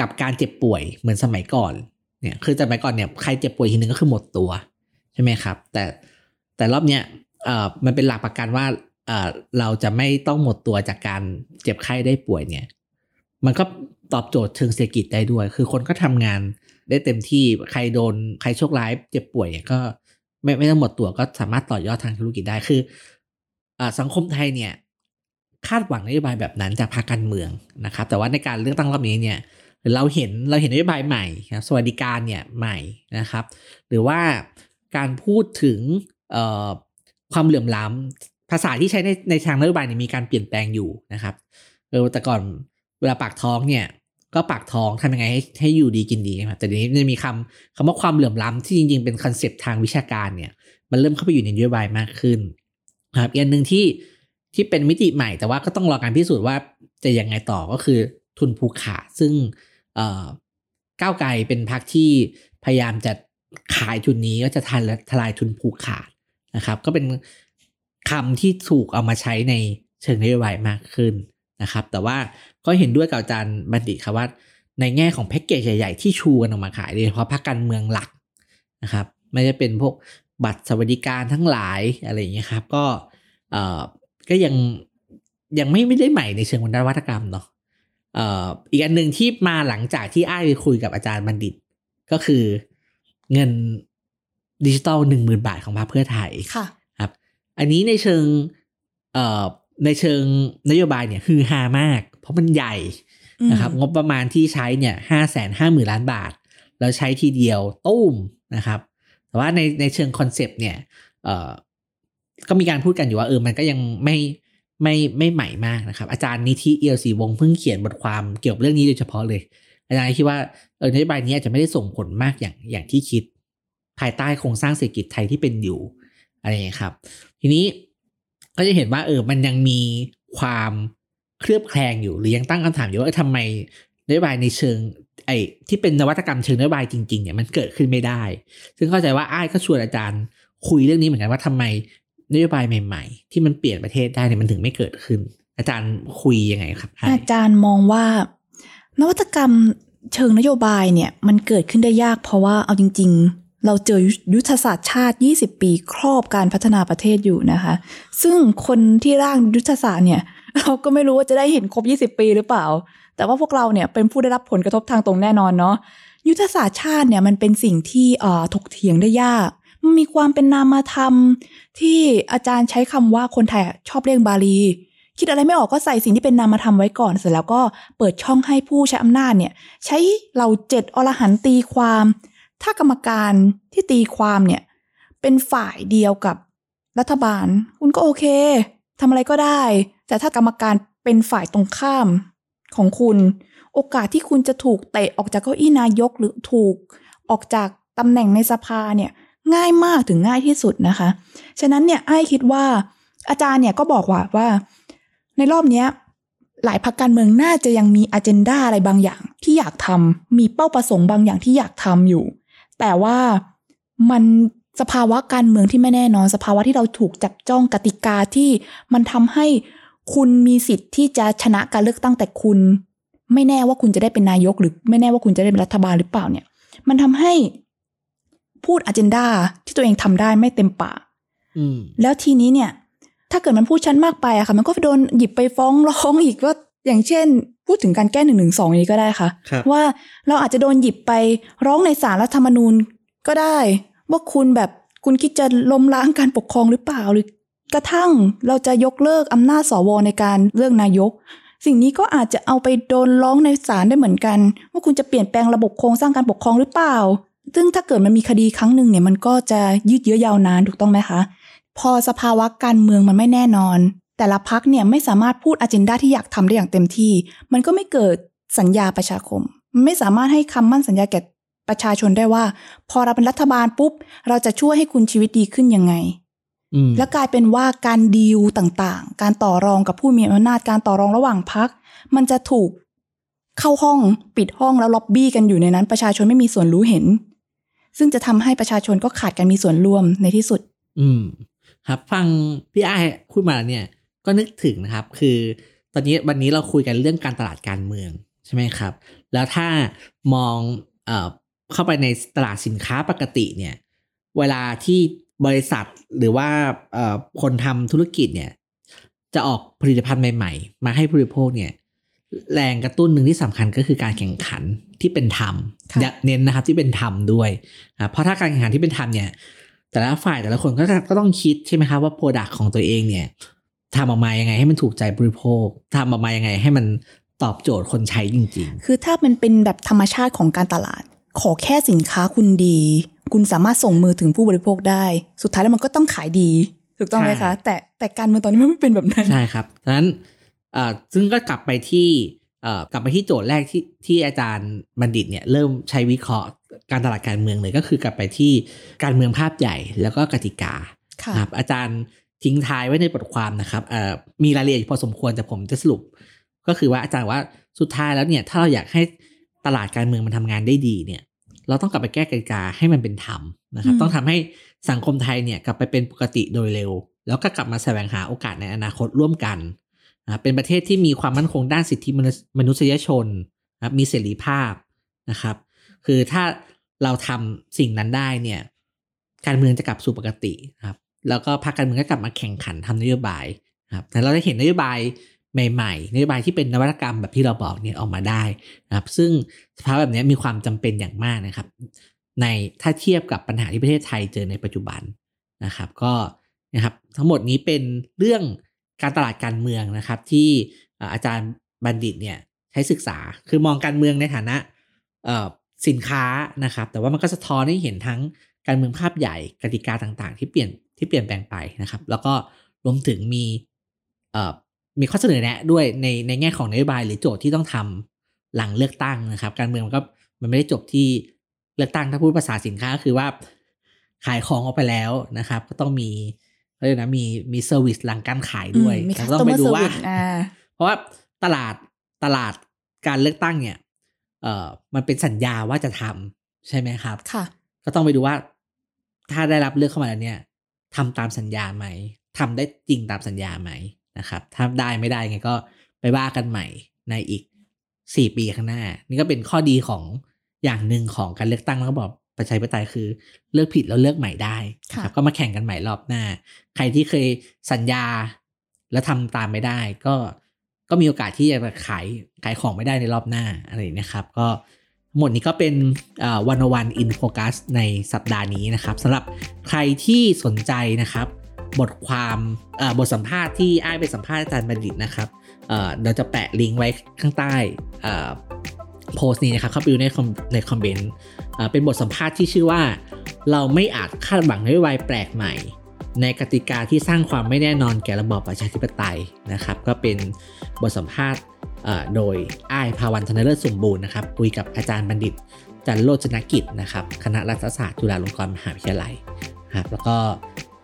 กับการเจ็บป่วยเหมือนสมัยก่อนเนี่ยคือสมัยก่อนเนี่ยใครเจ็บป่วยทีนึงก็คือหมดตัวใช่ไหมครับ แต่แต่รอบเนี้ยมันเป็นหลักประกันว่าเราจะไม่ต้องหมดตัวจากการเจ็บไข้ได้ป่วยเนี่ย มันก็ตอบโจทย์เชิงเศรษฐกิจได้ด้วย คือคนก็ทำงานได้เต็มที่ใครโดนใครโชคร้ายเจ็บป่วยเนี่ยก็ไม่ไม่ต้องหมดตัวก็สามารถต่อยอดทางธุรกิจได้คืออ่าสังคมไทยเนี่ย คาดหวังนโยบายแบบนั้นจากภาคการเมืองนะครับ แต่ว่าในการเลือกตั้งรอบนี้เนี่ยเราเห็นเราเห็นนโยบายใหม่นะสวัสดิการเนี่ยใหม่นะครับ หรือว่าการพูดถึงความเหลื่อมล้ำภาษาที่ใช้ในในทางนโยบายเนี่ยมีการเปลี่ยนแปลงอยู่นะครับเออแต่ก่อนเวลาปากท้องเนี่ยก็ปากท้องทำยังไงให้ให้อยู่ดีกินดีครับแต่เดี๋ยวนี้จะมีคำคำว่าความเหลื่อมล้ำที่จริง ๆ เป็น concept ทางวิชาการเนี่ยมันเริ่มเข้าไปอยู่ในนโยบายมากขึ้นครับอีกอันหนึ่งที่ ที่เป็นมิติใหม่แต่ว่าก็ต้องรอการพิสูจน์ว่าจะยังไงต่อก็คือทุนผูกขาดซึ่งเอ่อก้าวไกลเป็นพรรคที่พยายามจะขายทุนนี้ก็จะทลายทลายทุนผูกขาดนะครับ ก็เป็นคำที่ถูกเอามาใช้ในเชิงนโยบายมากขึ้นนะครับ แต่ว่าก็เห็นด้วยกับอาจารย์บัณฑิตครับว่า ในแง่ของแพ็กเกจใหญ่ๆ ที่ชูกันออกมาขายโดยเฉพาะพรรคการเมืองหลักนะครับ ไม่ได้เป็นพวกบัตรสวัสดิการทั้งหลายอะไรอย่างเงี้ครับ ก็เอ่อ ก็ยังยังไม่ไม่ได้ใหม่ในเชิงนวัตกรรมเนาะเอ่ออีกอันหนึ่งที่มาหลังจากที่อ้ายไปคุยกับอาจารย์บัณฑิต ก็คือเงินดิจิตอลหนึ่งหมื่นบาทของพรรคเพื่อไทยค่ะครับ อันนี้ในเชิงเอ่อในเชิงนโยบายเนี่ยฮือฮามาก เพราะมันใหญ่นะครับงบประมาณที่ใช้เนี่ยห้าแสนห้าหมื่นล้านบาท แล้วใช้ทีเดียวตุ้มนะครับ แต่ว่าในในเชิงคอนเซปต์เนี่ยเอ่อ ก็มีการพูดกันอยู่ว่าเออมันก็ยังไม่ไม่ไม่ใหม่มากนะครับ อาจารย์นิธิเอียวศรีวงเพิ่งเขียนบทความเกี่ยวกับเรื่องนี้โดยเฉพาะเลย อาจารย์คิดว่าเออนโยบายนี้อาจจะไม่ได้ส่งผลมากอย่างอย่างที่คิด ภายใต้โครงสร้างเศรษฐกิจไทยที่เป็นอยู่อะไรอย่างเงี้ยครับ ทีนี้ก็จะเห็นว่าเออมันยังมีความเคลือบแคลงอยู่หรือยังตั้งคำถามอยู่ว่าทำไมนโยบายในเชิงไอ้ที่เป็นนวัตกรรมเชิงนโยบายจริงๆเนี่ยมันเกิดขึ้นไม่ได้ ซึ่งเข้าใจว่าอ้ายก็ชวนอาจารย์คุยเรื่องนี้เหมือนกันว่าทำไม นโยบายใหม่ๆ ที่มันเปลี่ยนประเทศได้เนี่ยมันถึงไม่เกิดขึ้น อาจารย์คุยยังไงครับอาจารย์มองว่านวัตกรรมเชิงนโยบายเนี่ยมันเกิดขึ้นได้ยากเพราะว่าเอาจริง ๆ เราเจอยุทธศาสตร์ชาติ 20 ปีครอบการพัฒนาประเทศอยู่นะคะ ซึ่งคนที่ร่างยุทธศาสตร์เนี่ย เราก็ไม่รู้ว่าจะได้เห็นครบ 20 ปีหรือเปล่า แต่ว่าพวกเราเนี่ยเป็นผู้ได้รับผลกระทบทางตรงแน่นอนเนาะยุทธศาสตร์ชาติเนี่ยมันเป็นสิ่งที่อ่อถกเถียงได้ยาก มันมีความเป็นนามธรรม ที่อาจารย์ใช้คำว่าคนไทยชอบเรียกบาลี คิดอะไรไม่ออกก็ใส่สิ่งที่เป็นนามธรรมไว้ก่อนเสร็จแล้วก็เปิดช่องให้ผู้ใช้อำนาจเนี่ย ใช้เหล่าเจ็ดอรหันต์ตีความ ถ้ากรรมการที่ตีความเนี่ย เป็นฝ่ายเดียวกับรัฐบาล คุณก็โอเคทำอะไรก็ได้ แต่ถ้ากรรมการเป็นฝ่ายตรงข้ามของคุณ โอกาสที่คุณจะถูกเตะออกจากเก้าอี้นายกหรือถูกออกจากตำแหน่งในสภาเนี่ย ง่ายมากถึงง่ายที่สุดนะคะ ฉะนั้นเนี่ยไอ้คิดว่าอาจารย์เนี่ยก็บอกว่าว่า ในรอบเนี้ยหลายพรรคการเมืองน่าจะยังมีอ g e n d a อะไรบางอย่างที่อยากทำมีเป้าประสงค์บางอย่างที่อยากทำอยู่ แต่ว่ามันสภาวะการเมืองที่ไม่แน่นอน สภาวะที่เราถูกจับจ้องกติกาที่มันทำให้คุณมีสิทธิ์ที่จะชนะการเลือกตั้งแต่คุณ ไม่แน่ว่าคุณจะได้เป็นนายกหรือไม่แน่ว่าคุณจะได้เป็นรัฐบาลหรือเปล่าเนี่ย มันทำให้ พูดอ g e n d a ที่ตัวเองทำได้ไม่เต็มปากอืมแล้วทีนี้เนี่ย ถ้าเกิดมันพูดชั้นมากไปอะค่ะ มันก็โดนหยิบไปฟ้องร้องอีกว่าอย่างเช่น พูดถึงการแก้หนึ่งหนึ่งสองนี้ก็ได้ค่ะครับว่าเราอาจจะโดนหยิบไปร้องในศาลรัฐธรรมนูญก็ได้ ว่าคุณแบบคุณคิดจะล้มล้างการปกครองหรือเปล่าหรือกระทั่งเราจะยกเลิกอำนาจสวในการเลือกนายก สิ่งนี้ก็อาจจะเอาไปโดนร้องในศาลได้เหมือนกัน ว่าคุณจะเปลี่ยนแปลงระบบโครงสร้างการปกครองหรือเปล่า ซึ่งถ้าเกิดมันมีคดีครั้งหนึ่งเนี่ยมันก็จะยืดเยื้อยาวนานถูกต้องไหมคะ พอสภาวะการเมืองมันไม่แน่นอน แต่ละพักเนี่ยไม่สามารถพูดอ g e n d a ที่อยากทำได้อย่างเต็มที่ มันก็ไม่เกิดสัญญาประชาคมมันไม่สามารถให้คำมั่นสัญญาแก่ประชาชนได้ว่า พอเราเป็นรัฐบาลปุ๊บ เราจะช่วยให้คุณชีวิตดีขึ้นยังไงอืมแล้วกลายเป็นว่าการดีลต่างๆ การต่อรองกับผู้มีอำนาจ การต่อรองระหว่างพัก มันจะถูกเข้าห้องปิดห้องแล้วล็อบบี้กันอยู่ในนั้น ประชาชนไม่มีส่วนรู้เห็น ซึ่งจะทำให้ประชาชนก็ขาดการมีส่วนร่วมในที่สุด อืม ครับ ฟังพี่ไอ้ายพูดมาเนี่ย ก็นึกถึงนะครับ คือ ตอนนี้วันนี้เราคุยกันเรื่องการตลาดการเมืองใช่ไหมครับ แล้วถ้ามองเอ่อเข้าไปในตลาดสินค้าปกติเนี่ย เวลาที่บริษัทหรือว่าเอ่อคนทำธุรกิจเนี่ย จะออกผลิตภัณฑ์ใหม่ ๆ มาให้ผู้บริโภคเนี่ย แรงกระตุ้นหนึ่งที่สำคัญก็คือการแข่งขันที่เป็นธรรมค่ะอย่าเน้นนะครับที่เป็นธรรมด้วยอ่าเพราะถ้าการแข่งขันที่เป็นธรรมเนี่ย แต่ละฝ่ายแต่ละคนก็จะก็ต้องคิดใช่ไหมครับว่าโปรดักของตัวเองเนี่ยทำออกมายังไงให้มันถูกใจบริโภคทำออกมายังไงให้มันตอบโจทย์คนใช้จริงคือถ้ามันเป็นแบบธรรมชาติของการตลาด ขอแค่สินค้าคุณดี คุณสามารถส่งมือถึงผู้บริโภคได้ สุดท้ายแล้วมันก็ต้องขายดี ถูกต้องไหมคะ แต่แต่การเมืองตอนนี้มันไม่เป็นแบบนั้นๆใช่ครับดังนั้นเอ่อซึ่งก็กลับไปที่เอ่อกลับไปที่โจทย์แรกที่ที่อาจารย์บัณฑิตเนี่ยเริ่มใช้วิเคราะห์การตลาดการเมืองเลยก็คือกลับไปที่การเมืองภาพใหญ่แล้วก็กติกาค่ะครับอาจารย์ทิ้งท้ายไว้ในบทความนะครับเอ่อมีรายละเอียดพอสมควรแต่ผมจะสรุป ก็คือว่าอาจารย์ว่าสุดท้ายแล้วเนี่ยถ้าเราอยากให้ตลาดการเมืองมันทำงานได้ดีเนี่ย เราต้องกลับไปแก้กติกาให้มันเป็นธรรมนะครับอืมต้องทำให้สังคมไทยเนี่ยกลับไปเป็นปกติโดยเร็ว แล้วก็กลับมาแสวงหาโอกาสในอนาคตร่วมกัน นะเป็นประเทศที่มีความมั่นคงด้านสิทธิมนุษยชนนะมีเสรีภาพนะครับ คือถ้าเราทำสิ่งนั้นได้เนี่ยการเมืองจะกลับสู่ปกติครับ แล้วก็พรรคการเมืองก็กลับมาแข่งขันทำนโยบายครับแต่เราได้เห็นนโยบายใหม่ๆนโยบายที่เป็นนวัตกรรมแบบที่เราบอกเนี่ยออกมาได้นะครับ ซึ่งสภาพแบบนี้มีความจำเป็นอย่างมากนะครับ ในถ้าเทียบกับปัญหาที่ประเทศไทยเจอในปัจจุบันนะครับ ก็นะครับทั้งหมดนี้เป็นเรื่อง การตลาดการเมืองนะครับ ที่อาจารย์บัณฑิตเนี่ยใช้ศึกษาคือมองการเมืองในฐานะสินค้านะครับ แต่ว่ามันก็สะท้อนให้เห็นทั้งการเมืองภาพใหญ่กติกาต่างๆ ที่เปลี่ยนที่เปลี่ยนแปลงไปนะครับ แล้วก็รวมถึงมีมีข้อเสนอแนะด้วยในในแง่ของนโยบายหรือโจทย์ที่ต้องทำหลังเลือกตั้งนะครับ การเมืองมันก็มันไม่ได้จบที่เลือกตั้งถ้าพูดภาษาสินค้าก็คือว่าขายของออกไปแล้วนะครับ ก็ต้องมี เขาเรียกนะมีมี service หลังการขายด้วยอืมมีเราต้องไป customer ดูว่า service อ่า เพราะว่าตลาดตลาดการเลือกตั้งเนี่ย เอ่อมันเป็นสัญญาว่าจะทำใช่ไหมครับ ค่ะ ก็ต้องไปดูว่า ถ้าได้รับเลือกเข้ามาแล้วเนี่ยทำตามสัญญาไหมทำได้จริงตามสัญญาไหมนะครับ ถ้าได้ไม่ได้ไงก็ไปว่ากันใหม่ในอีกสี่ปีข้างหน้า นี่ก็เป็นข้อดีของอย่างหนึ่งของการเลือกตั้งแล้วก็บอก ประชาธิปไตยคือเลือกผิดแล้วเลือกใหม่ได้นะครับค่ะก็มาแข่งกันใหม่รอบหน้า ใครที่เคยสัญญาแล้วทำตามไม่ได้ ก็ก็มีโอกาสที่จะขายขายของไม่ได้ในรอบหน้าอะไรอย่างนี้นะครับ ก็ทั้งหมดนี้ก็เป็นวันวันอินโฟกัสในสัปดาห์นี้นะครับสำหรับใครที่สนใจนะครับ บทความเอ่อบทสัมภาษณ์ที่อ้ายไปสัมภาษณ์อาจารย์บัณฑิตนะครับเอ่อเราจะแปะลิงก์ไว้ข้างใต้เอ่อโพสต์นี้นะครับเข้าไปดูในคอมในคอมเมนต์ เป็นบทสัมภาษณ์ที่ชื่อว่า เราไม่อาจคาดหวังนโยบายแปลกใหม่ ในกติกาที่สร้างความไม่แน่นอนแก่ระบอบประชาธิปไตยนะครับ ก็เป็นบทสัมภาษณ์โดยอ้ายภาวันธนเลิศสมบูรณ์นะครับคุยกับอาจารย์บัณฑิต จันโรจนกิจนะครับคณะรัฐศาสตร์จุฬาลงกรณ์มหาวิทยาลัยครับแล้วก็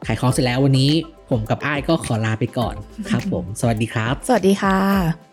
ขายของเสร็จแล้ววันนี้ผมกับอ้ายก็ขอลาไปก่อนครับผม สวัสดีครับ สวัสดีค่ะ